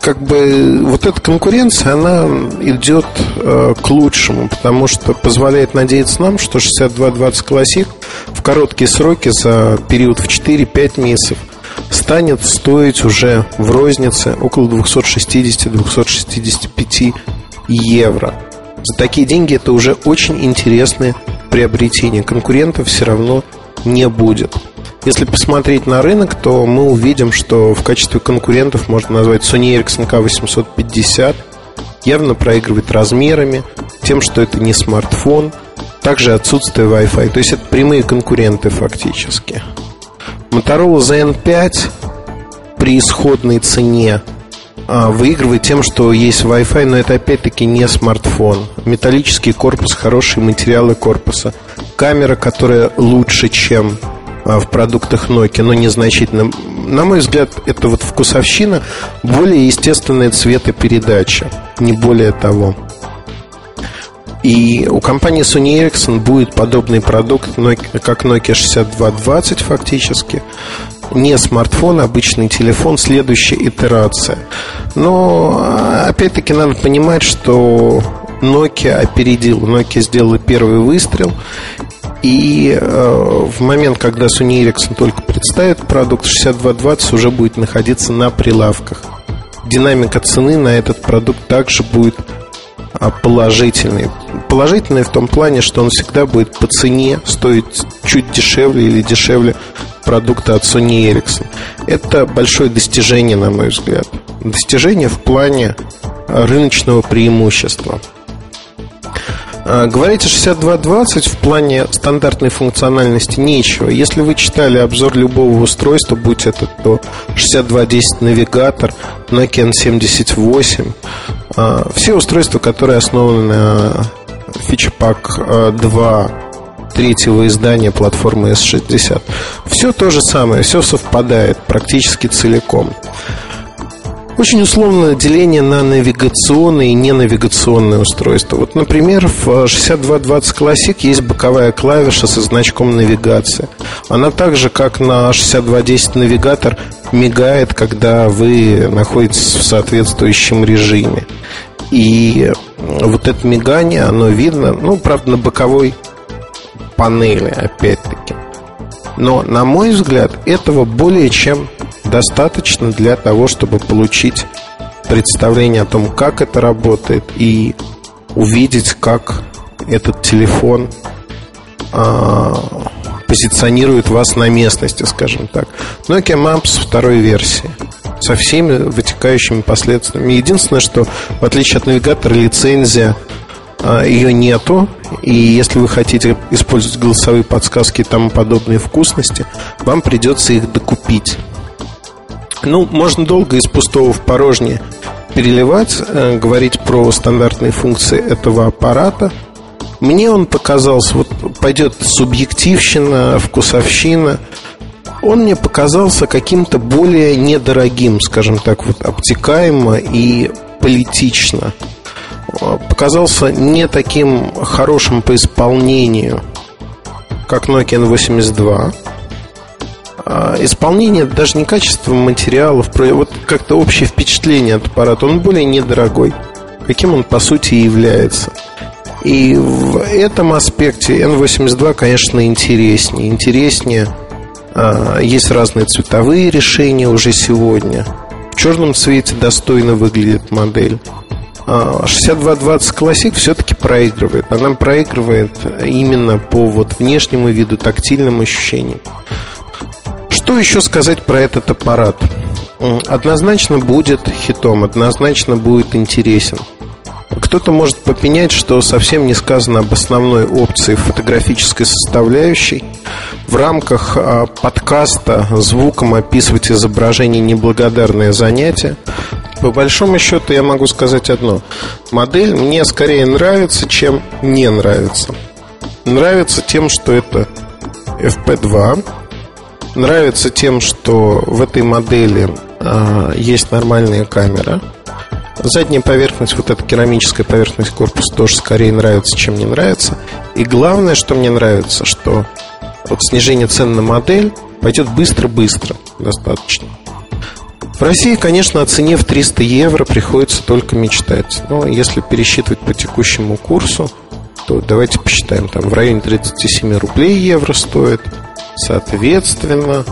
как бы вот эта конкуренция, она идет э, к лучшему, потому что позволяет надеяться нам, что 6220 Classic в короткие сроки за период в 4-5 месяцев станет стоить уже в рознице около 260-265 евро. За такие деньги это уже очень интересное приобретение. Конкурентов все равно не будет. Если посмотреть на рынок, то мы увидим, что в качестве конкурентов можно назвать Sony Ericsson K850. Явно проигрывает размерами, тем, что это не смартфон, также отсутствие Wi-Fi. То есть это прямые конкуренты фактически. Motorola ZN5 при исходной цене выигрывает тем, что есть Wi-Fi, но это опять-таки не смартфон. Металлический корпус, хорошие материалы корпуса. Камера, которая лучше, чем а, в продуктах Nokia, но незначительно. На мой взгляд, это вот вкусовщина, более естественная цветопередача, не более того. И у компании Sony Ericsson будет подобный продукт, как Nokia 6220 фактически. Не смартфон, а обычный телефон, следующая итерация. Но, опять-таки, надо понимать, что Nokia опередил, Nokia сделала первый выстрел, и э, в момент, когда Sony Ericsson только представит продукт, 6220 уже будет находиться на прилавках. Динамика цены на этот продукт также будет а, положительной. Положительной в том плане, что он всегда будет по цене стоить чуть дешевле или дешевле продукта от Sony Ericsson. Это большое достижение, на мой взгляд. Достижение в плане рыночного преимущества. А, говорите 6220 в плане стандартной функциональности нечего. Если вы читали обзор любого устройства, будь это то 6210 навигатор, Nokia N78, а, все устройства, которые основаны на фичпак 2 третьего издания платформы S60. Все то же самое, все совпадает практически целиком. Очень условное деление на навигационные и ненавигационные устройства. Вот, например, в 6220 Classic есть боковая клавиша со значком навигация. Она так же, как на 6210 навигатор, мигает, когда вы находитесь в соответствующем режиме. И вот это мигание, оно видно, ну, правда, на боковой панели, опять-таки. Но, на мой взгляд, этого более чем достаточно для того, чтобы получить представление о том, как это работает, и увидеть, как этот телефон а, позиционирует вас на местности, скажем так. Nokia Maps второй версии со всеми вытекающими последствиями. Единственное, что в отличие от навигатора лицензия ее нету, и если вы хотите использовать голосовые подсказки и тому подобные вкусности, вам придется их докупить. Ну, можно долго из пустого в порожнее переливать, э, говорить про стандартные функции этого аппарата. Мне он показался, вот пойдет субъективщина, вкусовщина. Он мне показался каким-то более недорогим, скажем так, вот обтекаемо и политично. Показался не таким хорошим по исполнению, как Nokia N82 а, исполнение, даже не качество материалов, вот как-то общее впечатление от аппарата, он более недорогой, каким он по сути и является. И в этом аспекте N82, конечно, интереснее. Интереснее а, есть разные цветовые решения уже сегодня. В черном цвете достойно выглядит модель. 6220 а, Classic все-таки проигрывает. Она проигрывает именно по вот внешнему виду, тактильным ощущениям. Что еще сказать про этот аппарат? Однозначно будет хитом, однозначно будет интересен. Кто-то может попенять, что совсем не сказано об основной опции фотографической составляющей. В рамках а, подкаста звуком описывать изображение неблагодарное занятие. По большому счету я могу сказать одно. Модель мне скорее нравится, чем не нравится. Нравится тем, что это FP2, Нравится тем, что в этой модели э, есть нормальная камера. Задняя поверхность, вот эта керамическая поверхность корпуса тоже скорее нравится, чем не нравится. И главное, что мне нравится, что вот снижение цен на модель пойдет быстро-быстро, достаточно. В России, конечно, о цене в 300 евро приходится только мечтать. Но если пересчитывать по текущему курсу, то давайте посчитаем. Там в районе 37 рублей евро стоит – Соответственно,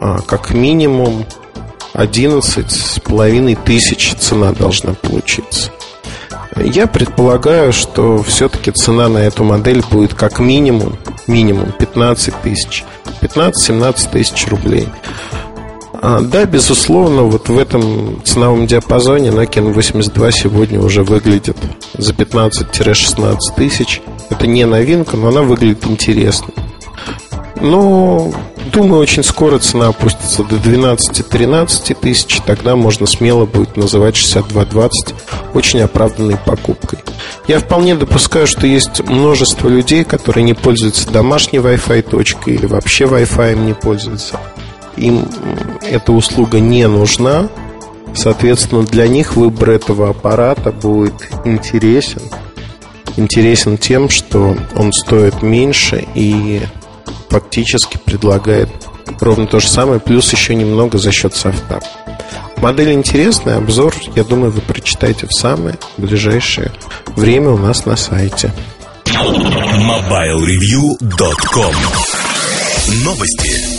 а, как минимум 11 с половиной тысяч цена должна получиться. Я предполагаю, что все-таки цена на эту модель будет как минимум, минимум 15 тысяч, 15-17 тысяч рублей. А, да, безусловно, вот в этом ценовом диапазоне Nokia N82 сегодня уже выглядит за 15-16 тысяч. Это не новинка, но она выглядит интересно. Но думаю, очень скоро цена опустится до 12-13 тысяч. Тогда можно смело будет называть 6220 очень оправданной покупкой. Я вполне допускаю, что есть множество людей, которые не пользуются домашней Wi-Fi точкой или вообще Wi-Fi не пользуются. Им эта услуга не нужна. Соответственно, для них выбор этого аппарата будет интересен. Интересен тем, что он стоит меньше и фактически предлагает ровно то же самое, плюс еще немного за счет софта. Модель интересная, обзор, я думаю, вы прочитаете в самое ближайшее время у нас на сайте. MobileReview.com Новости.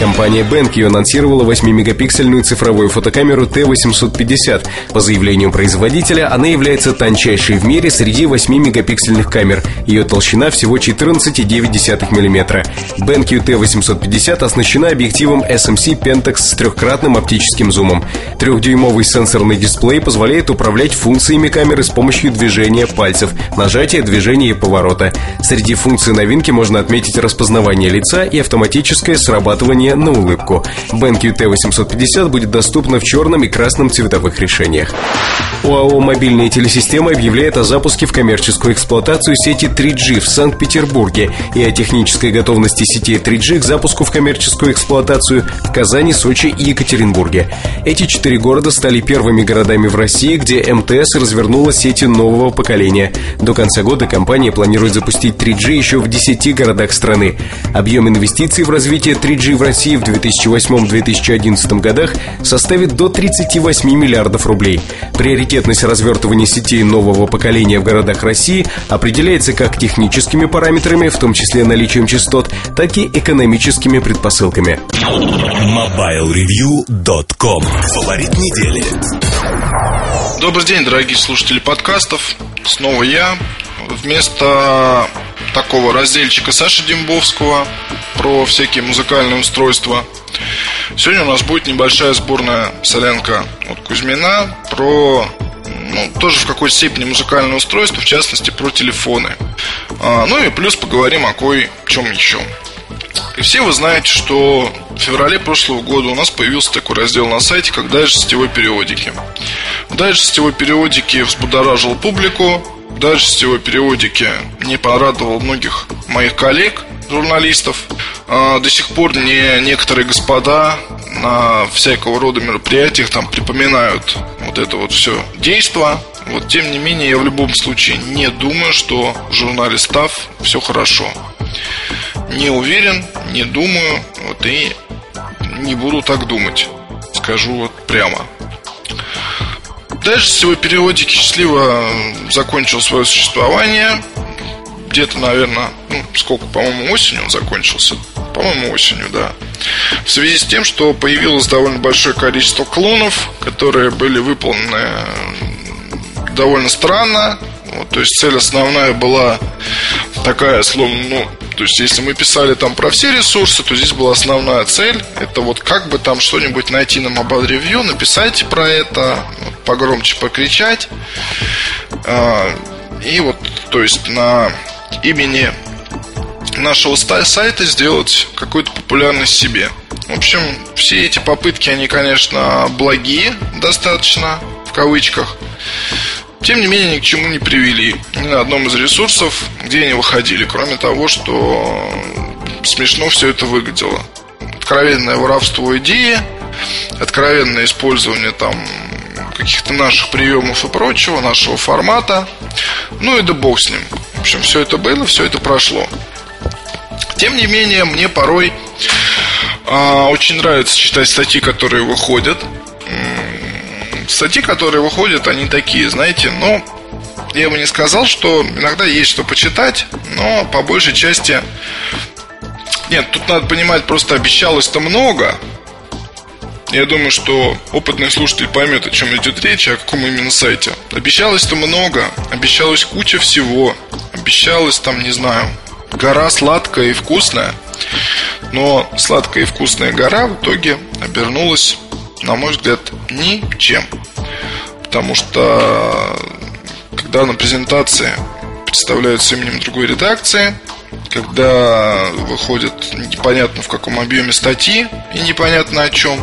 Компания BenQ анонсировала 8-мегапиксельную цифровую фотокамеру T850. По заявлению производителя, она является тончайшей в мире среди 8-мегапиксельных камер. Ее толщина всего 14,9 мм. BenQ T850 оснащена объективом SMC Pentax с трехкратным оптическим зумом. Трехдюймовый сенсорный дисплей позволяет управлять функциями камеры с помощью движения пальцев, нажатия, движения и поворота. Среди функций новинки можно отметить распознавание лица и автоматическое срабатывание решение на улыбку. BenQ T850 будет доступна в черном и красном цветовых решениях. ОАО «Мобильная телесистема» объявляет о запуске в коммерческую эксплуатацию сети 3G в Санкт-Петербурге и о технической готовности сети 3G к запуску в коммерческую эксплуатацию в Казани, Сочи и Екатеринбурге. Эти четыре города стали первыми городами в России, где МТС развернула сети нового поколения. До конца года компания планирует запустить 3G еще в 10 городах страны. Объем инвестиций в развитие 3G в России России в 2008-2011 годах составит до 38 миллиардов рублей. Приоритетность развертывания сетей нового поколения в городах России определяется как техническими параметрами, в том числе наличием частот, так и экономическими предпосылками. MobileReview.com Фаворит недели Добрый день, дорогие слушатели подкастов. Снова я. Вместо такого разделчика Саши Дембовского про всякие музыкальные устройства. Сегодня у нас будет небольшая сборная солянка от Кузьмина про ну, тоже в какой-то степени музыкальное устройство, в частности про телефоны. А, ну и плюс поговорим о кое-чем еще. И все вы знаете, что в феврале прошлого года у нас появился такой раздел на сайте, как дальше сетевой периодики. Дальше сетевой периодики взбудоражил публику, дальше сетевой периодики не порадовал многих моих коллег, журналистов. А, до сих пор мне некоторые господа на всякого рода мероприятиях там припоминают вот это вот все действо. Вот тем не менее я в любом случае не думаю, что в журнале Став все хорошо. Не уверен, не думаю, вот и не буду так думать. Скажу вот прямо. Дальше всего периодики счастливо закончил свое существование. Где-то, наверное, ну, сколько, по-моему, осенью он закончился. По-моему, осенью, да. В связи с тем, что появилось довольно большое количество клонов, которые были выполнены довольно странно. Вот, то есть цель основная была такая, словно, ну, то есть, если мы писали там про все ресурсы, то здесь была основная цель. Это вот как бы там что-нибудь найти на Mobile Review, написать про это, погромче покричать. А, и вот, то есть, на имени нашего сайта сделать какую-то популярность себе. В общем, все эти попытки, они, конечно, благие достаточно, в кавычках. Тем не менее, ни к чему не привели. Ни на одном из ресурсов, где они выходили. Кроме того, что смешно все это выглядело. Откровенное воровство идеи, откровенное использование там каких-то наших приемов и прочего, нашего формата. Ну и да бог с ним. В общем, все это было, все это прошло. Тем не менее, мне порой э, очень нравится читать статьи, которые выходят статьи, которые выходят, они такие, знаете, ну, я бы не сказал, что иногда есть что почитать, но по большей части... Нет, тут надо понимать, просто обещалось-то много. Я думаю, что опытный слушатель поймет, о чем идет речь, о каком именно сайте. Обещалось-то много, обещалось куча всего. Обещалось там, не знаю, гора сладкая и вкусная. Но сладкая и вкусная гора в итоге обернулась на мой взгляд, ничем. Потому что когда на презентации представляются именем другой редакции, когда выходят непонятно в каком объеме статьи и непонятно о чем,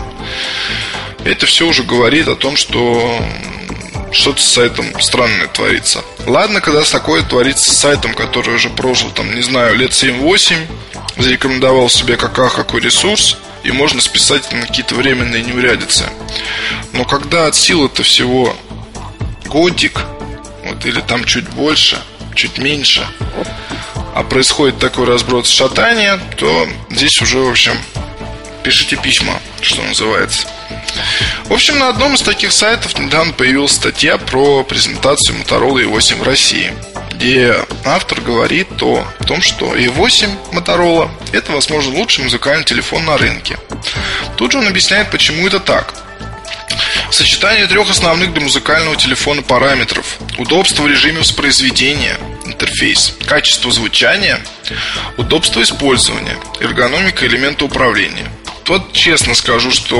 это все уже говорит о том, что что-то с сайтом странное творится. Ладно, когда такое творится с сайтом, который уже прожил, там, не знаю, лет 7-8, зарекомендовал себе как какой ресурс, и можно списать на какие-то временные неурядицы. Но когда от силы это всего годик, вот, или там чуть больше, чуть меньше, а происходит такой разброд шатания, то здесь уже, в общем, пишите письма, что называется. В общем, на одном из таких сайтов недавно появилась статья про презентацию Motorola E8 в России где автор говорит о том, что E8 Motorola – это, возможно, лучший музыкальный телефон на рынке. Тут же он объясняет, почему это так. Сочетание трех основных для музыкального телефона параметров – удобство в режиме воспроизведения, интерфейс, качество звучания, удобство использования, эргономика элемента управления. Вот честно скажу, что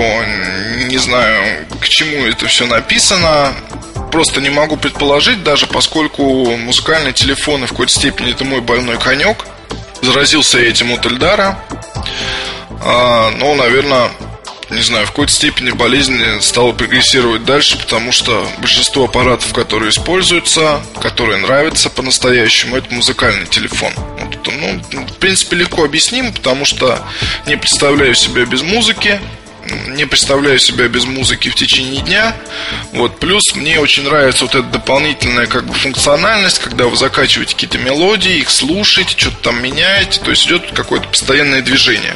не знаю, к чему это все написано просто не могу предположить, даже поскольку музыкальные телефоны в какой-то степени это мой больной конек. Заразился этим от Эльдара. А, но, наверное, не знаю, в какой-то степени болезнь стала прогрессировать дальше, потому что большинство аппаратов, которые используются, которые нравятся по-настоящему, это музыкальный телефон. Вот, ну, в принципе, легко объяснимо, потому что не представляю себя без музыки, не представляю себя без музыки в течение дня. Вот. Плюс мне очень нравится вот эта дополнительная как бы функциональность, когда вы закачиваете какие-то мелодии, их слушаете, что-то там меняете. То есть идет какое-то постоянное движение.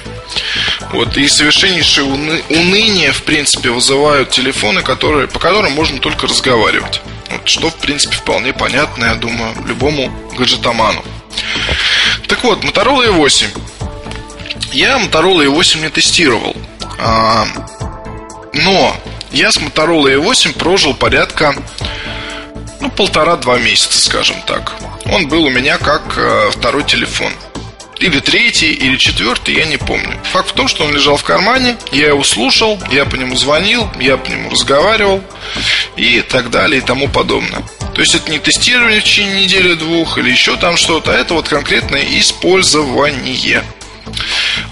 Вот, и совершеннейшее уны... уныние, в принципе, вызывают телефоны, которые, по которым можно только разговаривать. Вот, что, в принципе, вполне понятно, я думаю, любому гаджетоману. Так вот, Motorola E8. Я Motorola E8 не тестировал. А, но я с Motorola E8 прожил порядка ну, полтора-два месяца, скажем так. Он был у меня как э, второй телефон. Или третий, или четвертый, я не помню. Факт в том, что он лежал в кармане, я его слушал, я по нему звонил, я по нему разговаривал и так далее и тому подобное. То есть это не тестирование в течение недели-двух или еще там что-то, а это вот конкретное использование.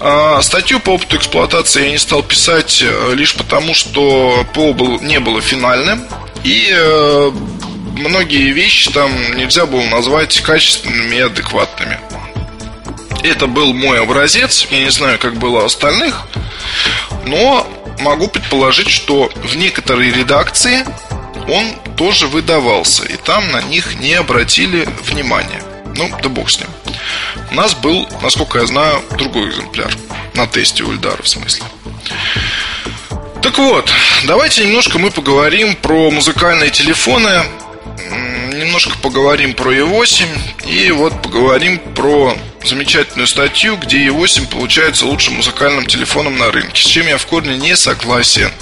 А, статью по опыту эксплуатации я не стал писать э, лишь потому, что ПО был, не было финальным. И э, многие вещи там нельзя было назвать качественными и адекватными. Это был мой образец, я не знаю, как было у остальных, но могу предположить, что в некоторые редакции он тоже выдавался, и там на них не обратили внимания. Ну, да бог с ним. У нас был, насколько я знаю, другой экземпляр на тесте у Ильдара, в смысле. Так вот, давайте немножко мы поговорим про музыкальные телефоны, немножко поговорим про E8 и вот поговорим про замечательную статью, где E8 получается лучшим музыкальным телефоном на рынке, с чем я в корне не согласен.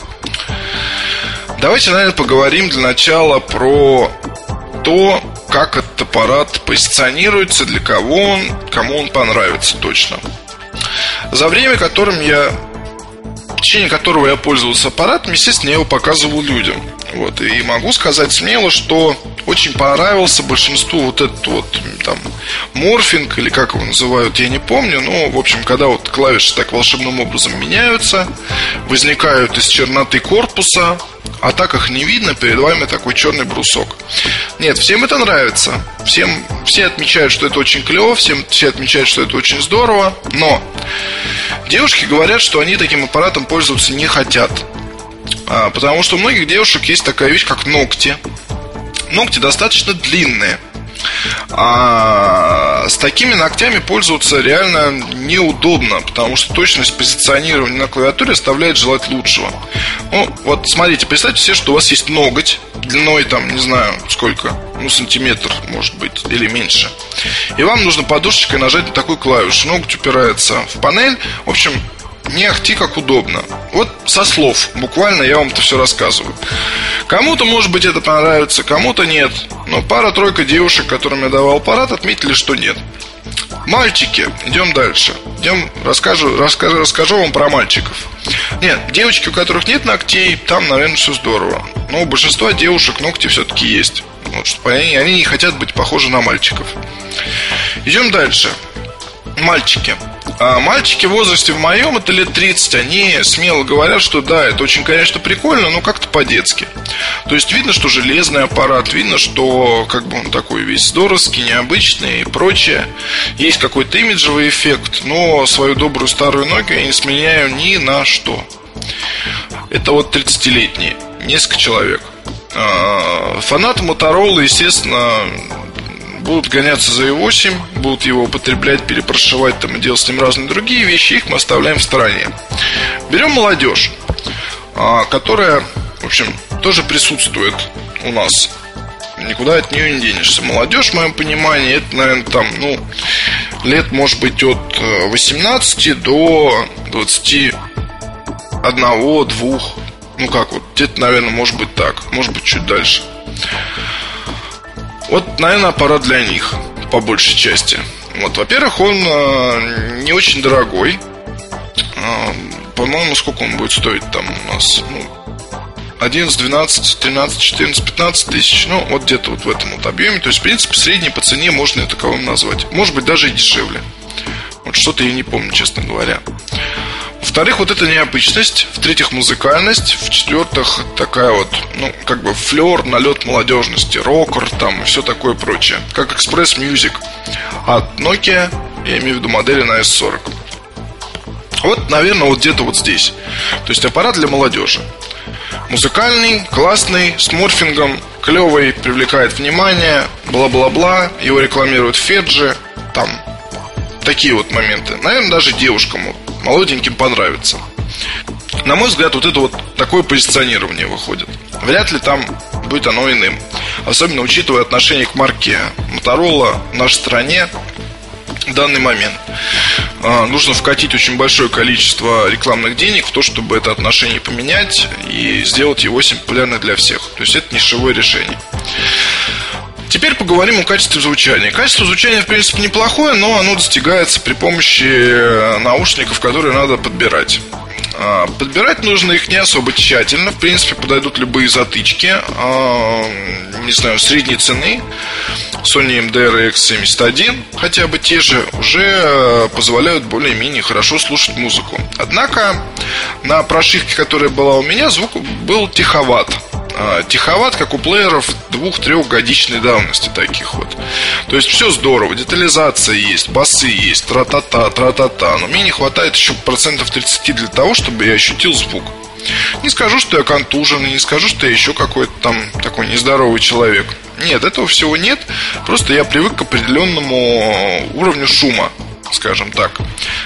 Давайте, наверное, поговорим для начала про то, как этот аппарат позиционируется, для кого он, кому он понравится точно. За время, которым я в течение которого я пользовался аппаратом, естественно, я его показывал людям. Вот, и могу сказать смело, что очень понравился большинству вот этот вот там морфинг или как его называют, я не помню. Но, в общем, когда вот клавиши так волшебным образом меняются, возникают из черноты корпуса, а так их не видно, перед вами такой черный брусок. Нет, всем это нравится. Всем, все отмечают, что это очень клево, всем, все отмечают, что это очень здорово. Но девушки говорят, что они таким аппаратом пользоваться не хотят. А, потому что у многих девушек есть такая вещь, как ногти. Ногти достаточно длинные. А с такими ногтями пользоваться реально неудобно, потому что точность позиционирования на клавиатуре оставляет желать лучшего. Ну, вот смотрите, представьте себе, что у вас есть ноготь длиной там, не знаю, сколько, ну, сантиметр, может быть, или меньше. И вам нужно подушечкой нажать на такую клавишу. Ноготь упирается в панель. В общем, не ахти как удобно. Вот со слов, буквально я вам это все рассказываю. Кому-то, может быть, это понравится, кому-то нет. Но пара-тройка девушек, которым я давал аппарат, отметили, что нет. Мальчики, идем дальше. Идем, расскажу, расскажу, расскажу вам про мальчиков. Нет, девочки, у которых нет ногтей, там, наверное, все здорово. Но у большинства девушек ногти все-таки есть. Вот, они, они не хотят быть похожи на мальчиков. Идем дальше. Мальчики. А мальчики в возрасте в моем, это лет 30, они смело говорят, что да, это очень, конечно, прикольно, но как-то по-детски. То есть видно, что железный аппарат, видно, что как бы он такой весь здоровский, необычный и прочее. Есть какой-то имиджевый эффект, но свою добрую старую Nokia я не сменяю ни на что. Это вот 30-летние, несколько человек. А, фанаты Motorola, естественно, будут гоняться за E8, будут его употреблять, перепрошивать там и делать с ним разные другие вещи, их мы оставляем в стороне. Берем молодежь, а, которая, в общем, тоже присутствует у нас. Никуда от нее не денешься. Молодежь, в моем понимании, это, наверное, там, ну, лет, может быть, от 18 э, до 21, 2, ну как вот, где-то, наверное, может быть так, может быть, чуть дальше. Вот, наверное, аппарат для них, по большей части. Вот, во-первых, он э, не очень дорогой. Э, по-моему, сколько он будет стоить там у нас? Ну, 11, 12, 13, 14, 15 тысяч. Ну, вот где-то вот в этом вот объеме. То есть, в принципе, средний по цене можно это таковым назвать. Может быть, даже и дешевле. Вот что-то я не помню, честно говоря. В-вторых, вот эта необычность. В-третьих, музыкальность. В-четвертых, такая вот, ну, как бы флер, налет молодежности, рокер там и все такое прочее. Как Express Music от Nokia, я имею в виду модели на S40. Вот, наверное, вот где-то вот здесь. То есть аппарат для молодежи. Музыкальный, классный, с морфингом, клевый, привлекает внимание, бла-бла-бла. Его рекламируют Феджи, там такие вот моменты. Наверное, даже девушкам молоденьким понравится. На мой взгляд, вот это вот такое позиционирование выходит. Вряд ли там будет оно иным. Особенно учитывая отношение к марке Motorola в нашей стране в данный момент. А, нужно вкатить очень большое количество рекламных денег в то, чтобы это отношение поменять и сделать его популярным для всех. То есть это нишевое решение. Теперь поговорим о качестве звучания. Качество звучания, в принципе, неплохое, но оно достигается при помощи э, наушников, которые надо подбирать. А, подбирать нужно их не особо тщательно. В принципе, подойдут любые затычки. А, не знаю, средней цены. Sony MDR X71, хотя бы те же, уже э, позволяют более-менее хорошо слушать музыку. Однако на прошивке, которая была у меня, звук был тиховат. А, тиховат, как у плееров двух-трехгодичной давности таких вот. То есть все здорово, детализация есть, басы есть, тра-та-та, тра-та-та. Но мне не хватает еще процентов 30 для того, чтобы я ощутил звук. Не скажу, что я контуженный, не скажу, что я еще какой-то там такой нездоровый человек. Нет, этого всего нет. Просто я привык к определенному уровню шума, скажем так.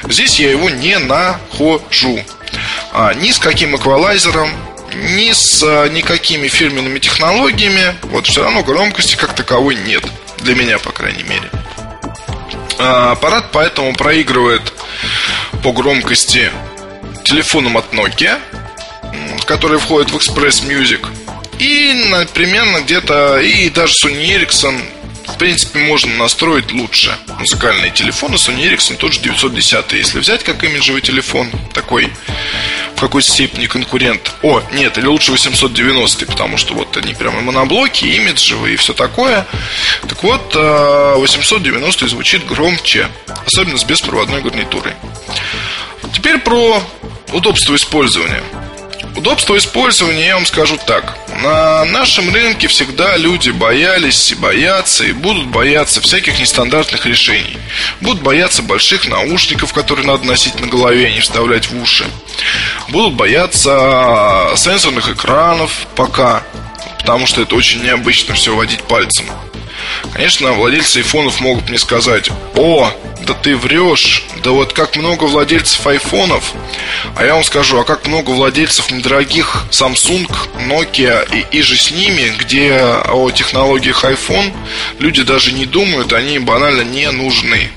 Здесь я его не нахожу. А, ни с каким эквалайзером, ни с а, никакими фирменными технологиями, вот все равно громкости как таковой нет. Для меня, по крайней мере. А, аппарат поэтому проигрывает по громкости телефоном от Nokia, который входит в Express Music. И примерно где-то, и даже Sony Ericsson в принципе, можно настроить лучше музыкальные телефоны. Sony Ericsson тот же 910. Если взять как имиджевый телефон, такой в какой-то степени конкурент. О, нет, или лучше 890, потому что вот они прямо моноблоки, имиджевые и все такое. Так вот, 890 э, звучит громче, особенно с беспроводной гарнитурой. Теперь про удобство использования. Удобство использования, я вам скажу так. На нашем рынке всегда люди боялись и боятся, и будут бояться всяких нестандартных решений. Будут бояться больших наушников, которые надо носить на голове, а не вставлять в уши. Будут бояться сенсорных экранов пока, потому что это очень необычно все водить пальцем. Конечно, владельцы айфонов могут мне сказать, о, да ты врешь, да вот как много владельцев айфонов, а я вам скажу, а как много владельцев недорогих Samsung, Nokia и, и же с ними, где о технологиях iPhone люди даже не думают, они банально не нужны.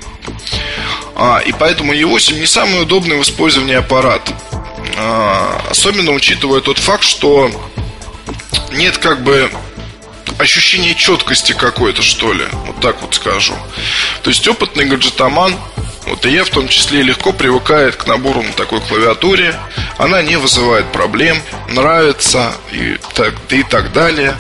А, и поэтому E8 не самый удобный в использовании аппарат. А, особенно учитывая тот факт, что нет как бы ощущение четкости какой-то, что ли. Вот так вот скажу. То есть опытный гаджетоман, вот и я в том числе легко привыкает к набору на такой клавиатуре. Она не вызывает проблем, нравится и так, и так далее.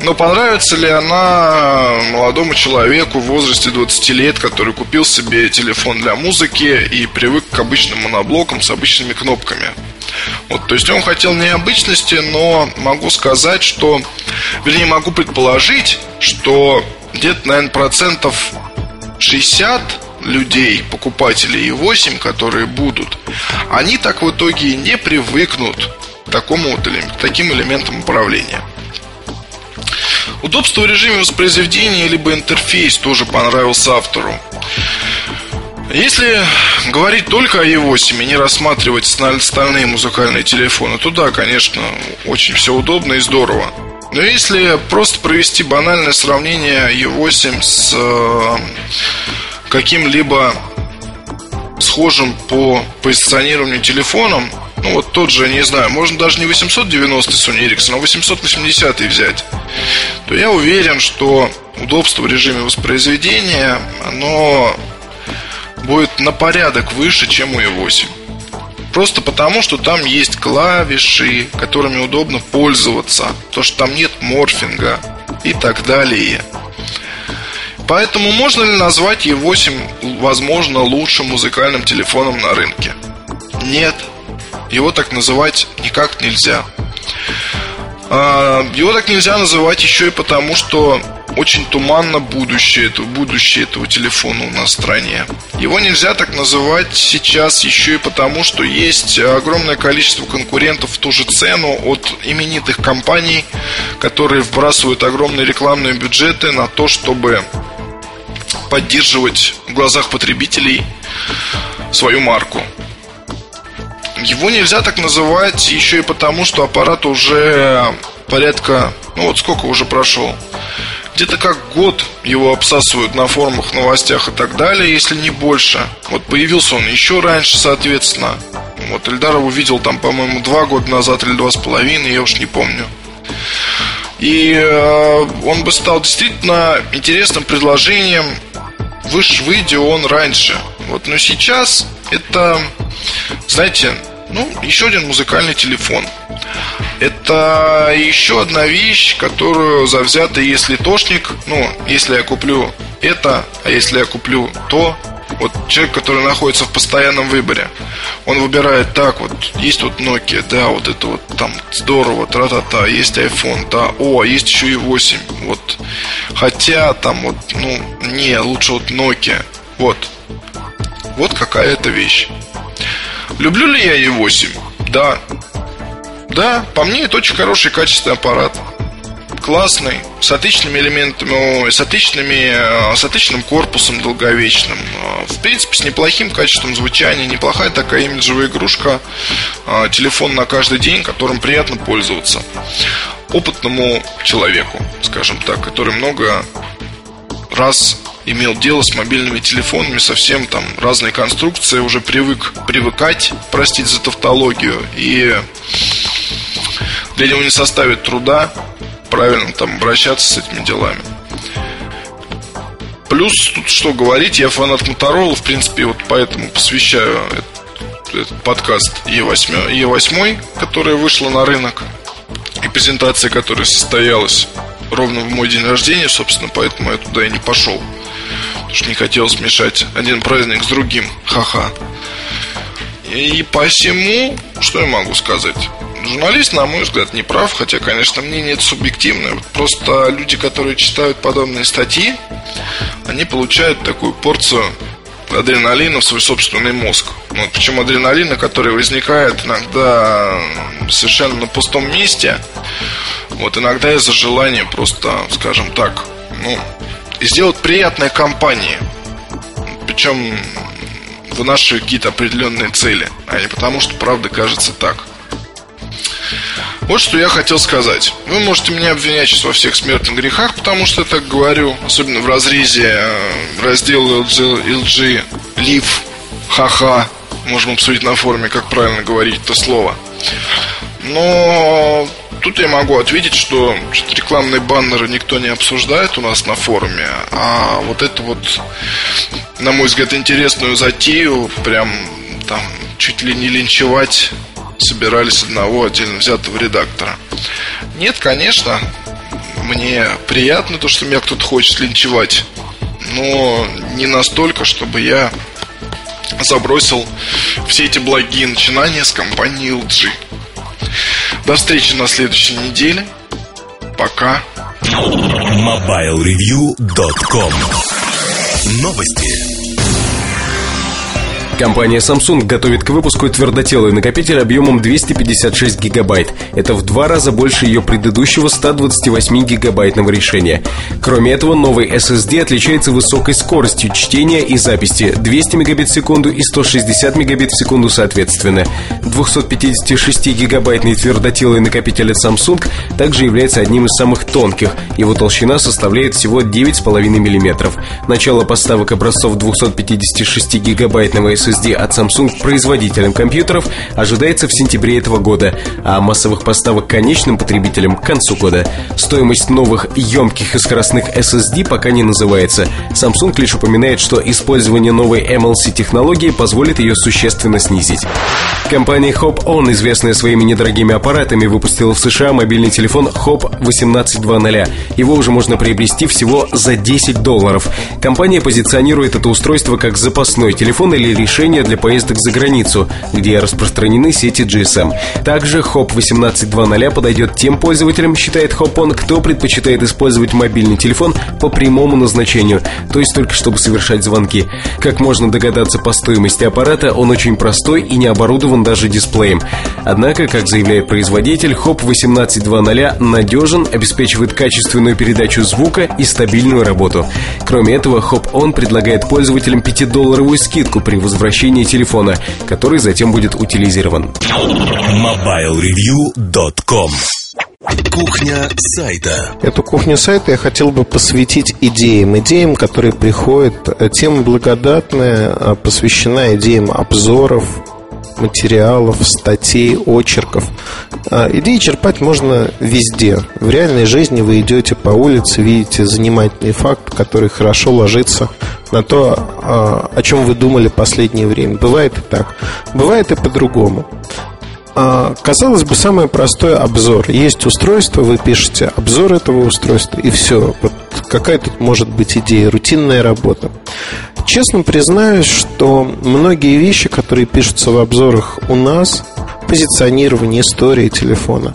Но понравится ли она молодому человеку в возрасте 20 лет, который купил себе телефон для музыки и привык к обычным моноблокам с обычными кнопками? Вот, то есть он хотел необычности, но могу сказать, что, вернее, могу предположить, что где-то, наверное, процентов 60 людей, покупателей i8, которые будут, они так в итоге не привыкнут к такому вот, таким элементам управления. Удобство в режиме воспроизведения либо интерфейс тоже понравился автору. Если говорить только о E8 и не рассматривать остальные музыкальные телефоны, то да, конечно, очень все удобно и здорово. Но если просто провести банальное сравнение E8 с э, каким-либо схожим по позиционированию телефоном, ну вот тот же, не знаю, можно даже не 890 Sony Ericsson, а 880 взять, то я уверен, что удобство в режиме воспроизведения, оно будет на порядок выше, чем у i8. Просто потому, что там есть клавиши, которыми удобно пользоваться, то, что там нет морфинга и так далее. Поэтому можно ли назвать E8, возможно, лучшим музыкальным телефоном на рынке? Нет. Его так называть никак нельзя. А, его так нельзя называть еще и потому, что очень туманно будущее, это, будущее этого телефона у нас в стране. Его нельзя так называть сейчас еще и потому, что есть огромное количество конкурентов в ту же цену от именитых компаний, которые вбрасывают огромные рекламные бюджеты на то, чтобы поддерживать в глазах потребителей свою марку. его нельзя так называть еще и потому, что аппарат уже порядка, ну вот сколько уже прошел, где-то как год его обсасывают на форумах, новостях и так далее, если не больше. Вот появился он еще раньше, соответственно. Вот Эльдар его видел там, по-моему, два года назад или два с половиной, я уж не помню. И э, он бы стал действительно интересным предложением. Выш, выйдя он раньше. Вот, но сейчас это, знаете, ну, еще один музыкальный телефон. Это еще одна вещь, которую завзятый, если тошник, ну, если я куплю это, а если я куплю то, вот человек, который находится в постоянном выборе, он выбирает так вот, есть вот Nokia, да, вот это вот там здорово, тра-та-та, есть iPhone, да, о, есть еще и 8, вот. Хотя там вот, ну, не, лучше вот Nokia, вот. Вот какая это вещь. Люблю ли я E8? Да. Да, по мне это очень хороший качественный аппарат классный, с отличными элементами, с, отличными, э, с отличным корпусом долговечным. Э, в принципе, с неплохим качеством звучания, неплохая такая имиджевая игрушка, э, телефон на каждый день, которым приятно пользоваться. Опытному человеку, скажем так, который много раз имел дело с мобильными телефонами, совсем там разные конструкции, уже привык привыкать, простить за тавтологию, и для него не составит труда правильно там обращаться с этими делами. Плюс, тут что говорить, я фанат Motorola, в принципе, вот поэтому посвящаю этот, этот подкаст E8, E8, которая вышла на рынок, и презентация, которая состоялась ровно в мой день рождения, собственно, поэтому я туда и не пошел. Потому что не хотел смешать один праздник с другим. Ха-ха. И посему, что я могу сказать? Журналист, на мой взгляд, не прав, хотя, конечно, мнение это субъективное. Просто люди, которые читают подобные статьи, они получают такую порцию адреналина в свой собственный мозг. Вот, причем адреналина, который возникает иногда совершенно на пустом месте. Вот иногда из-за желания просто, скажем так, ну, сделать приятное компании. Причем вынашивая какие-то определенные цели, а не потому, что правда кажется так. Вот что я хотел сказать. Вы можете меня обвинять сейчас во всех смертных грехах, потому что я так говорю, особенно в разрезе э, раздела LG, LG Live, ха-ха. Можем обсудить на форуме, как правильно говорить это слово. Но тут я могу ответить, что, рекламные баннеры никто не обсуждает у нас на форуме, а вот это вот, на мой взгляд, интересную затею, прям там чуть ли не линчевать собирались одного отдельно взятого редактора. Нет, конечно, мне приятно то, что меня кто-то хочет линчевать, но не настолько, чтобы я забросил все эти благие начинания с компанией LG. До встречи на следующей неделе. Пока. MobileReview.com Новости. Компания Samsung готовит к выпуску твердотелый накопитель объемом 256 гигабайт. Это в два раза больше ее предыдущего 128 гигабайтного решения. Кроме этого, новый SSD отличается высокой скоростью чтения и записи 200 мегабит в секунду и 160 мегабит в секунду соответственно. 256 гигабайтный твердотелый накопитель от Samsung также является одним из самых тонких. Его толщина составляет всего 9,5 мм. Начало поставок образцов 256 гигабайтного SSD SSD от Samsung производителям компьютеров ожидается в сентябре этого года, а массовых поставок конечным потребителям к концу года. Стоимость новых емких и скоростных SSD пока не называется. Samsung лишь упоминает, что использование новой MLC технологии позволит ее существенно снизить. Компания Hop On, известная своими недорогими аппаратами, выпустила в США мобильный телефон Hop 1820. Его уже можно приобрести всего за 10 долларов. Компания позиционирует это устройство как запасной телефон или решение решение для поездок за границу, где распространены сети GSM. Также HOP 18.2.0 подойдет тем пользователям, считает HOPON, кто предпочитает использовать мобильный телефон по прямому назначению, то есть только чтобы совершать звонки. Как можно догадаться по стоимости аппарата, он очень простой и не оборудован даже дисплеем. Однако, как заявляет производитель, HOP 18.2.0 надежен, обеспечивает качественную передачу звука и стабильную работу. Кроме этого, HOP On предлагает пользователям 5-долларовую скидку при возвращении вращения телефона, который затем будет утилизирован. MobileReview.com Кухня сайта. Эту кухню сайта я хотел бы посвятить идеям. Идеям, которые приходят. Тема благодатная а, посвящена идеям обзоров, материалов, статей, очерков. А, идеи черпать можно везде. В реальной жизни вы идете по улице, видите занимательный факт, который хорошо ложится на то, а, о чем вы думали последнее время. Бывает и так. Бывает и по-другому. А, казалось бы, самое простое обзор. Есть устройство, вы пишете обзор этого устройства, и все. Вот какая тут может быть идея? Рутинная работа. Честно признаюсь, что многие вещи, которые пишутся в обзорах у нас, позиционирование, истории телефона,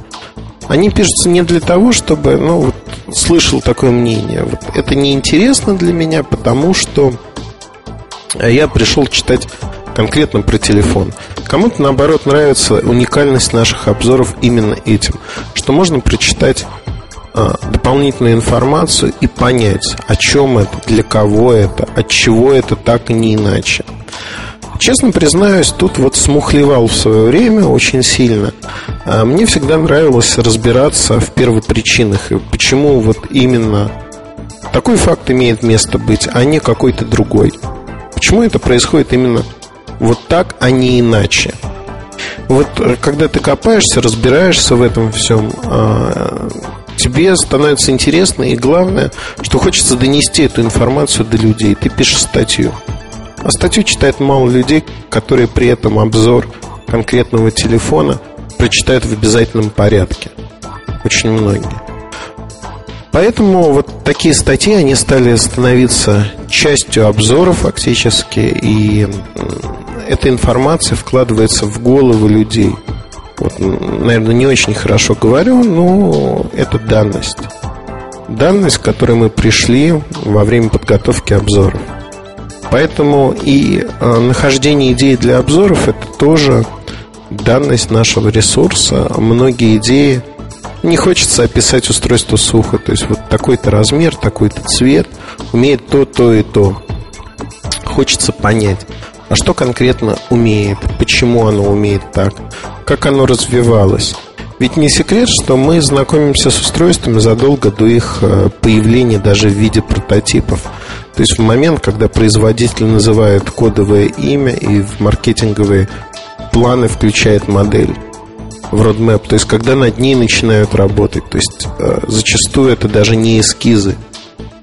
они пишутся не для того, чтобы, ну, вот, слышал такое мнение. Вот это неинтересно для меня, потому что я пришел читать конкретно про телефон. Кому-то, наоборот, нравится уникальность наших обзоров именно этим, что можно прочитать а, дополнительную информацию и понять, о чем это, для кого это, от чего это так и не иначе. Честно признаюсь, тут вот смухлевал в свое время очень сильно. А, мне всегда нравилось разбираться в первопричинах и почему вот именно такой факт имеет место быть, а не какой-то другой. Почему это происходит именно вот так, а не иначе? Вот э, когда ты копаешься, разбираешься в этом всем, а, тебе становится интересно, и главное, что хочется донести эту информацию до людей. Ты пишешь статью. А статью читает мало людей, которые при этом обзор конкретного телефона прочитают в обязательном порядке. Очень многие. Поэтому вот такие статьи, они стали становиться частью обзора фактически, и эта информация вкладывается в головы людей – вот, наверное, не очень хорошо говорю, но это данность. Данность, к которой мы пришли во время подготовки обзоров. Поэтому и э, нахождение идей для обзоров это тоже данность нашего ресурса. Многие идеи не хочется описать устройство сухо. То есть вот такой-то размер, такой-то цвет, умеет то, то и то. Хочется понять. А что конкретно умеет? Почему оно умеет так? Как оно развивалось? Ведь не секрет, что мы знакомимся с устройствами задолго до их э, появления даже в виде прототипов. То есть в момент, когда производитель называет кодовое имя и в маркетинговые планы включает модель в roadmap, то есть когда над ней начинают работать. То есть э, зачастую это даже не эскизы,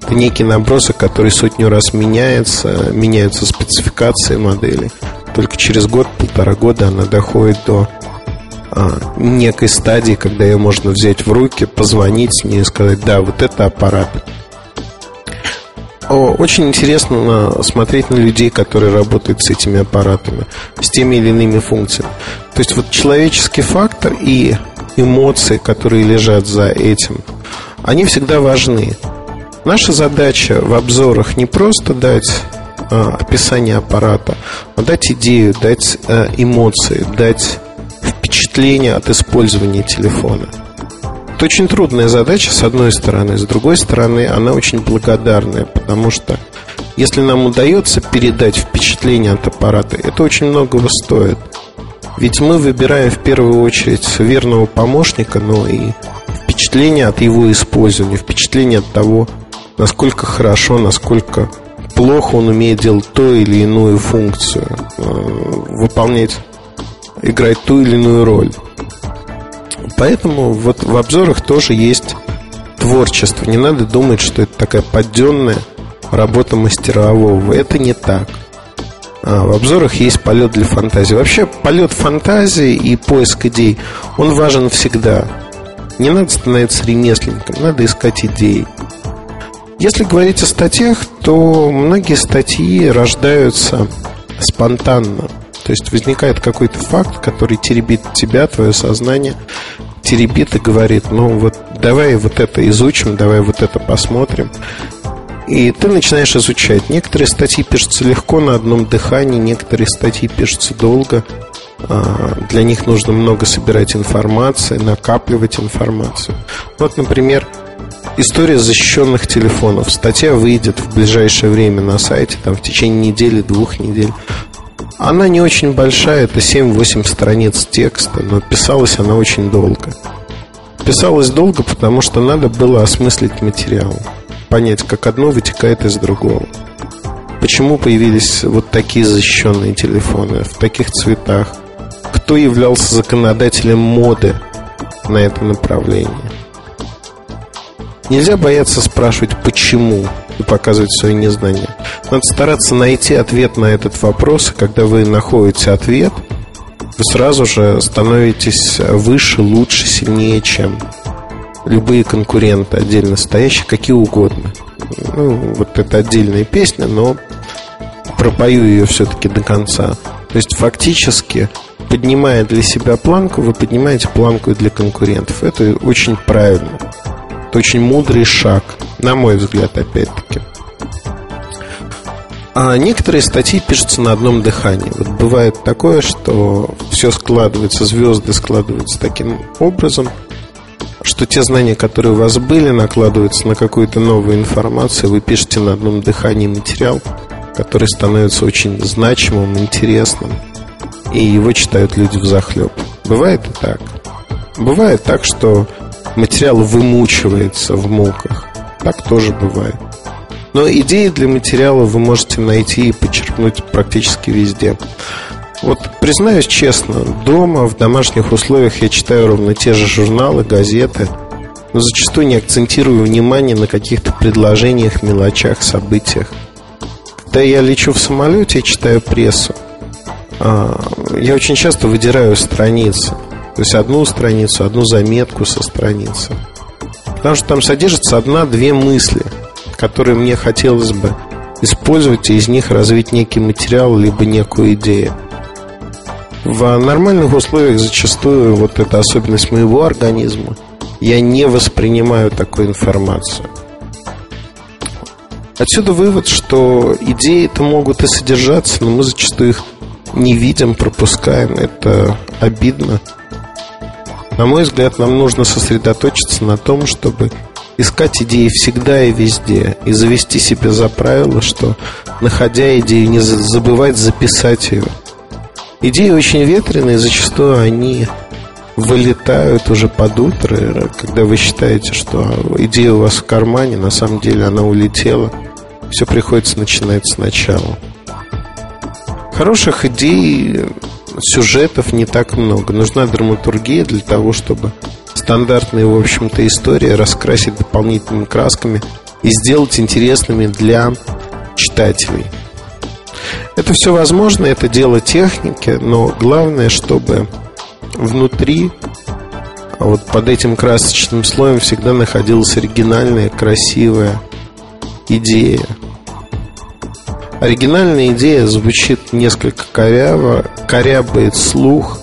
это некий набросок, который сотню раз меняется, меняются спецификации модели. Только через год-полтора года она доходит до а, некой стадии, когда ее можно взять в руки, позвонить с ней и сказать, да, вот это аппарат. Очень интересно смотреть на людей, которые работают с этими аппаратами, с теми или иными функциями. То есть вот человеческий фактор и эмоции, которые лежат за этим, они всегда важны. Наша задача в обзорах не просто дать а, описание аппарата, а дать идею, дать а, эмоции, дать впечатление от использования телефона. Это очень трудная задача, с одной стороны. С другой стороны, она очень благодарная, потому что если нам удается передать впечатление от аппарата, это очень многого стоит. Ведь мы выбираем в первую очередь верного помощника, но и впечатление от его использования, впечатление от того, насколько хорошо, насколько плохо он умеет делать ту или иную функцию, э, выполнять, играть ту или иную роль. Поэтому вот в обзорах тоже есть творчество. Не надо думать, что это такая подденная работа мастерового. Это не так. А в обзорах есть полет для фантазии. Вообще полет фантазии и поиск идей, он важен всегда. Не надо становиться ремесленником, надо искать идеи. Если говорить о статьях, то многие статьи рождаются спонтанно. То есть возникает какой-то факт, который теребит тебя, твое сознание, теребит и говорит, ну вот давай вот это изучим, давай вот это посмотрим. И ты начинаешь изучать. Некоторые статьи пишутся легко на одном дыхании, некоторые статьи пишутся долго. А, для них нужно много собирать информации, накапливать информацию. Вот, например, История защищенных телефонов. Статья выйдет в ближайшее время на сайте, там в течение недели, двух недель. Она не очень большая, это 7-8 страниц текста, но писалась она очень долго. Писалась долго, потому что надо было осмыслить материал, понять, как одно вытекает из другого. Почему появились вот такие защищенные телефоны в таких цветах? Кто являлся законодателем моды на это направление? Нельзя бояться спрашивать «почему?» и показывать свое незнание. Надо стараться найти ответ на этот вопрос, и когда вы находите ответ, вы сразу же становитесь выше, лучше, сильнее, чем любые конкуренты отдельно стоящие, какие угодно. Ну, вот это отдельная песня, но пропою ее все-таки до конца. То есть фактически, поднимая для себя планку, вы поднимаете планку и для конкурентов. Это очень правильно. Очень мудрый шаг, на мой взгляд, опять-таки. А некоторые статьи пишутся на одном дыхании. Вот бывает такое, что все складывается, звезды складываются таким образом, что те знания, которые у вас были, накладываются на какую-то новую информацию, вы пишете на одном дыхании материал, который становится очень значимым, интересным, и его читают люди в захлеб. Бывает и так. Бывает так, что материал вымучивается в муках. Так тоже бывает. Но идеи для материала вы можете найти и подчеркнуть практически везде. Вот признаюсь честно, дома, в домашних условиях я читаю ровно те же журналы, газеты, но зачастую не акцентирую внимание на каких-то предложениях, мелочах, событиях. Когда я лечу в самолете и читаю прессу, а, я очень часто выдираю страницы. То есть одну страницу, одну заметку со страницы. Потому что там содержится одна-две мысли, которые мне хотелось бы использовать и из них развить некий материал, либо некую идею. В нормальных условиях зачастую вот эта особенность моего организма, я не воспринимаю такую информацию. Отсюда вывод, что идеи-то могут и содержаться, но мы зачастую их не видим, пропускаем. Это обидно. На мой взгляд, нам нужно сосредоточиться на том, чтобы искать идеи всегда и везде и завести себе за правило, что, находя идею, не забывать записать ее. Идеи очень ветреные, зачастую они вылетают уже под утро, когда вы считаете, что идея у вас в кармане, на самом деле она улетела. Все приходится начинать сначала. Хороших идей сюжетов не так много. Нужна драматургия для того, чтобы стандартные, в общем-то, истории раскрасить дополнительными красками и сделать интересными для читателей. Это все возможно, это дело техники, но главное, чтобы внутри, вот под этим красочным слоем всегда находилась оригинальная, красивая идея, Оригинальная идея звучит несколько коряво, корябает слух,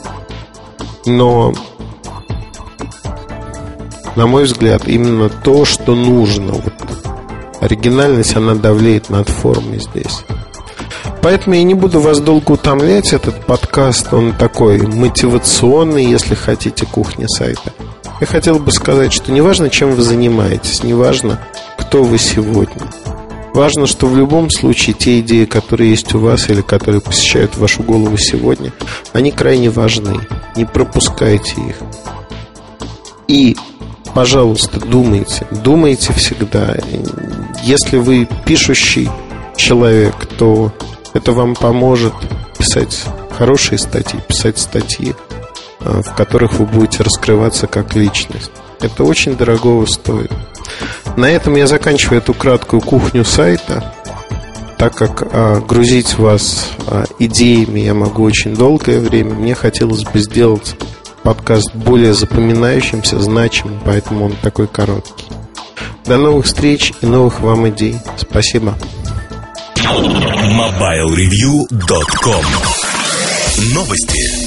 но, на мой взгляд, именно то, что нужно. Вот оригинальность, она давлеет над формой здесь. Поэтому я не буду вас долго утомлять. Этот подкаст, он такой мотивационный, если хотите, кухня сайта. Я хотел бы сказать, что неважно, чем вы занимаетесь, неважно, кто вы сегодня – Важно, что в любом случае те идеи, которые есть у вас или которые посещают вашу голову сегодня, они крайне важны. Не пропускайте их. И, пожалуйста, думайте. Думайте всегда. Если вы пишущий человек, то это вам поможет писать хорошие статьи, писать статьи, а, в которых вы будете раскрываться как личность. Это очень дорогого стоит. На этом я заканчиваю эту краткую кухню сайта, так как а, грузить вас а, идеями я могу очень долгое время. Мне хотелось бы сделать подкаст более запоминающимся, значимым, поэтому он такой короткий. До новых встреч и новых вам идей. Спасибо. MobileReview.com Новости.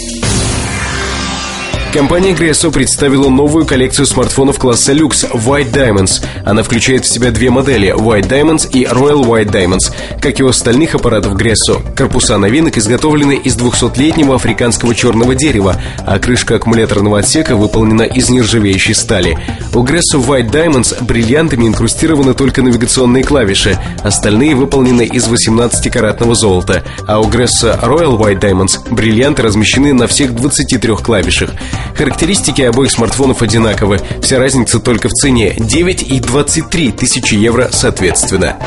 Компания Gresso представила новую коллекцию смартфонов класса Lux White Diamonds. Она включает в себя две модели White Diamonds и Royal White Diamonds. Как и у остальных аппаратов Gresso, корпуса новинок изготовлены из 200-летнего африканского черного дерева, а крышка аккумуляторного отсека выполнена из нержавеющей стали. У Gresso White Diamonds бриллиантами инкрустированы только навигационные клавиши, остальные выполнены из 18-каратного золота, а у Gresso Royal White Diamonds бриллианты размещены на всех 23 клавишах. Характеристики обоих смартфонов одинаковы, вся разница только в цене 9 и 23 тысячи евро соответственно.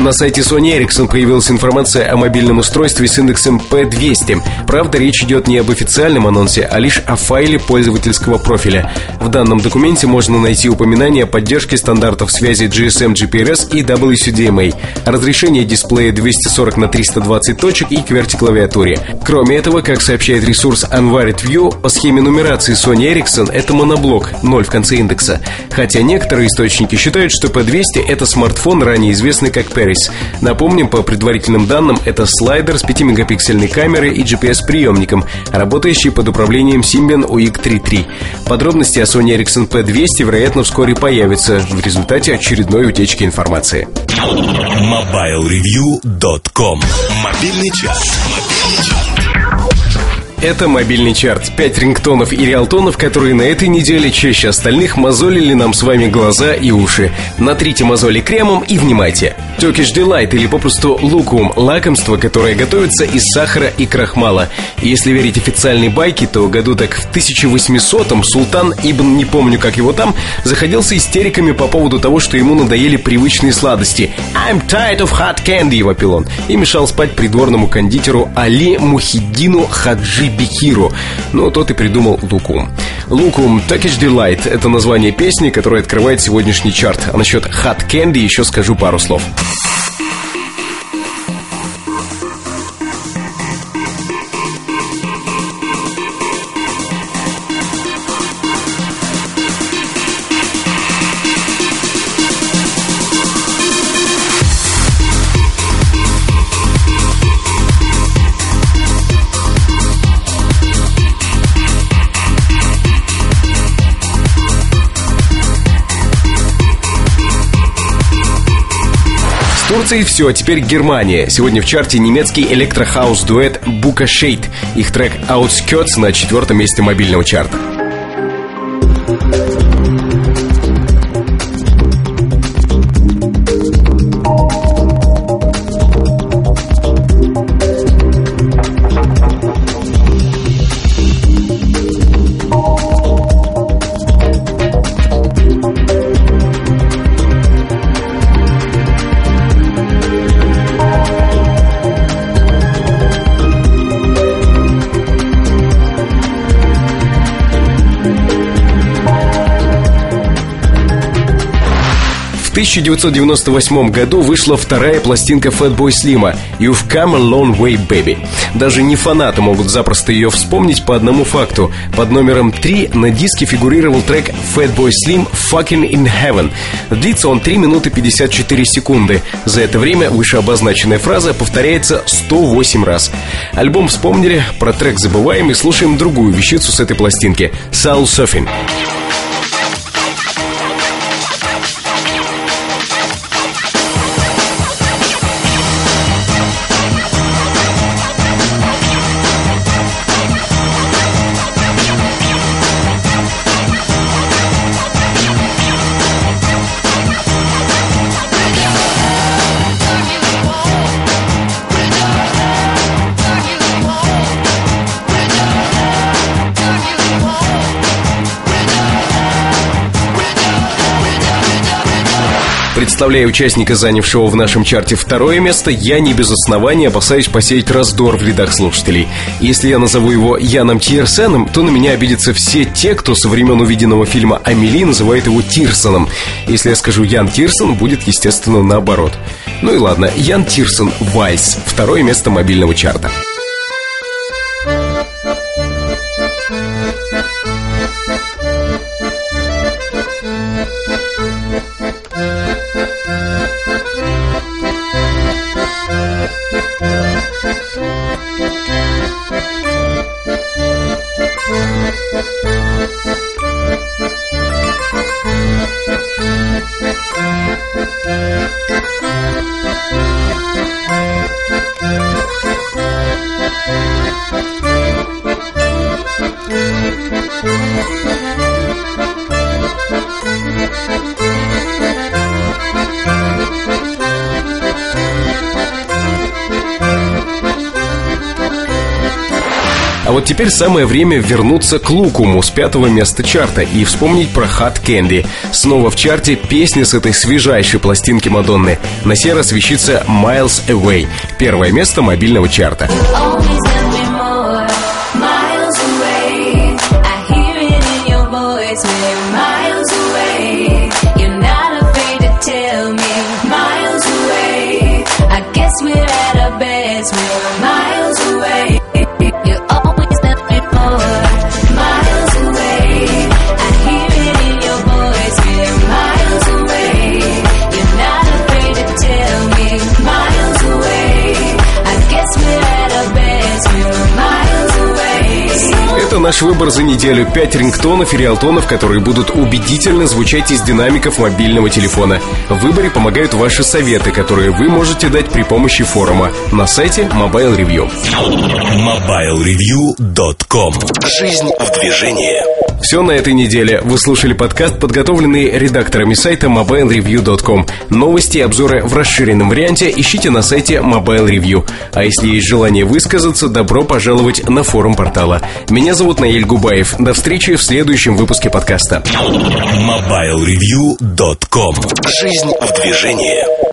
На сайте Sony Ericsson появилась информация о мобильном устройстве с индексом P200. Правда, речь идет не об официальном анонсе, а лишь о файле пользовательского профиля. В данном документе можно найти упоминание о поддержке стандартов связи GSM GPRS и WCDMA, разрешение дисплея 240 на 320 точек и QWERTY-клавиатуре. Кроме этого, как сообщает ресурс Unwired View, по схеме нумерации Sony Ericsson это моноблок, 0 в конце индекса. Хотя некоторые источники считают, что P200 это смартфон, ранее известный как Paris. Напомним, по предварительным данным, это слайдер с 5-мегапиксельной камерой и GPS-приемником, работающий под управлением Symbian UIC33. Подробности о Sony Ericsson P200, вероятно, вскоре появятся в результате очередной утечки информации. MobileReview.com Мобильный час. Мобильный час. Это мобильный чарт. Пять рингтонов и реалтонов, которые на этой неделе чаще остальных мозолили нам с вами глаза и уши. Натрите мозоли кремом и внимайте. Turkish Delight или попросту лукум – лакомство, которое готовится из сахара и крахмала. Если верить официальной байке, то году так в 1800-м султан Ибн, не помню как его там, заходился истериками по поводу того, что ему надоели привычные сладости. «I'm tired of hot candy», – вопил он, и мешал спать придворному кондитеру Али Мухиддину Хаджи Бихиру, но тот и придумал Лукум. Лукум Turkish Delight – это название песни, которая открывает сегодняшний чарт. А насчет Hot Candy еще скажу пару слов. Турции все, теперь Германия. Сегодня в чарте немецкий электрохаус-дуэт Бука Шейд. Их трек Outskirts на четвертом месте мобильного чарта. 1998 году вышла вторая пластинка Fatboy Slim «You've Come a Long Way, Baby». Даже не фанаты могут запросто ее вспомнить по одному факту. Под номером 3 на диске фигурировал трек Fatboy Slim «Fucking in Heaven». Длится он 3 минуты 54 секунды. За это время вышеобозначенная фраза повторяется 108 раз. Альбом вспомнили, про трек забываем и слушаем другую вещицу с этой пластинки – «Soul Surfing». Представляя участника, занявшего в нашем чарте второе место, я не без основания опасаюсь посеять раздор в рядах слушателей. Если я назову его Яном Тирсеном, то на меня обидятся все те, кто со времен увиденного фильма «Амели» называет его Тирсоном. Если я скажу Ян Тирсон, будет, естественно, наоборот. Ну и ладно, Ян Тирсон «Вальс» — второе место мобильного чарта. Теперь самое время вернуться к Лукуму с пятого места чарта и вспомнить про Hot Candy. Снова в чарте песня с этой свежайшей пластинки Мадонны. На сей раз вещится Miles Away. Первое место мобильного чарта. we're наш выбор за неделю. Пять рингтонов и реалтонов, которые будут убедительно звучать из динамиков мобильного телефона. В выборе помогают ваши советы, которые вы можете дать при помощи форума на сайте Mobile Review. MobileReview.com Жизнь в движении. Все на этой неделе. Вы слушали подкаст, подготовленный редакторами сайта mobilereview.com. Новости и обзоры в расширенном варианте ищите на сайте Mobile Review. А если есть желание высказаться, добро пожаловать на форум портала. Меня зовут Наиль Губаев. До встречи в следующем выпуске подкаста. MobileReview.com Жизнь в движении.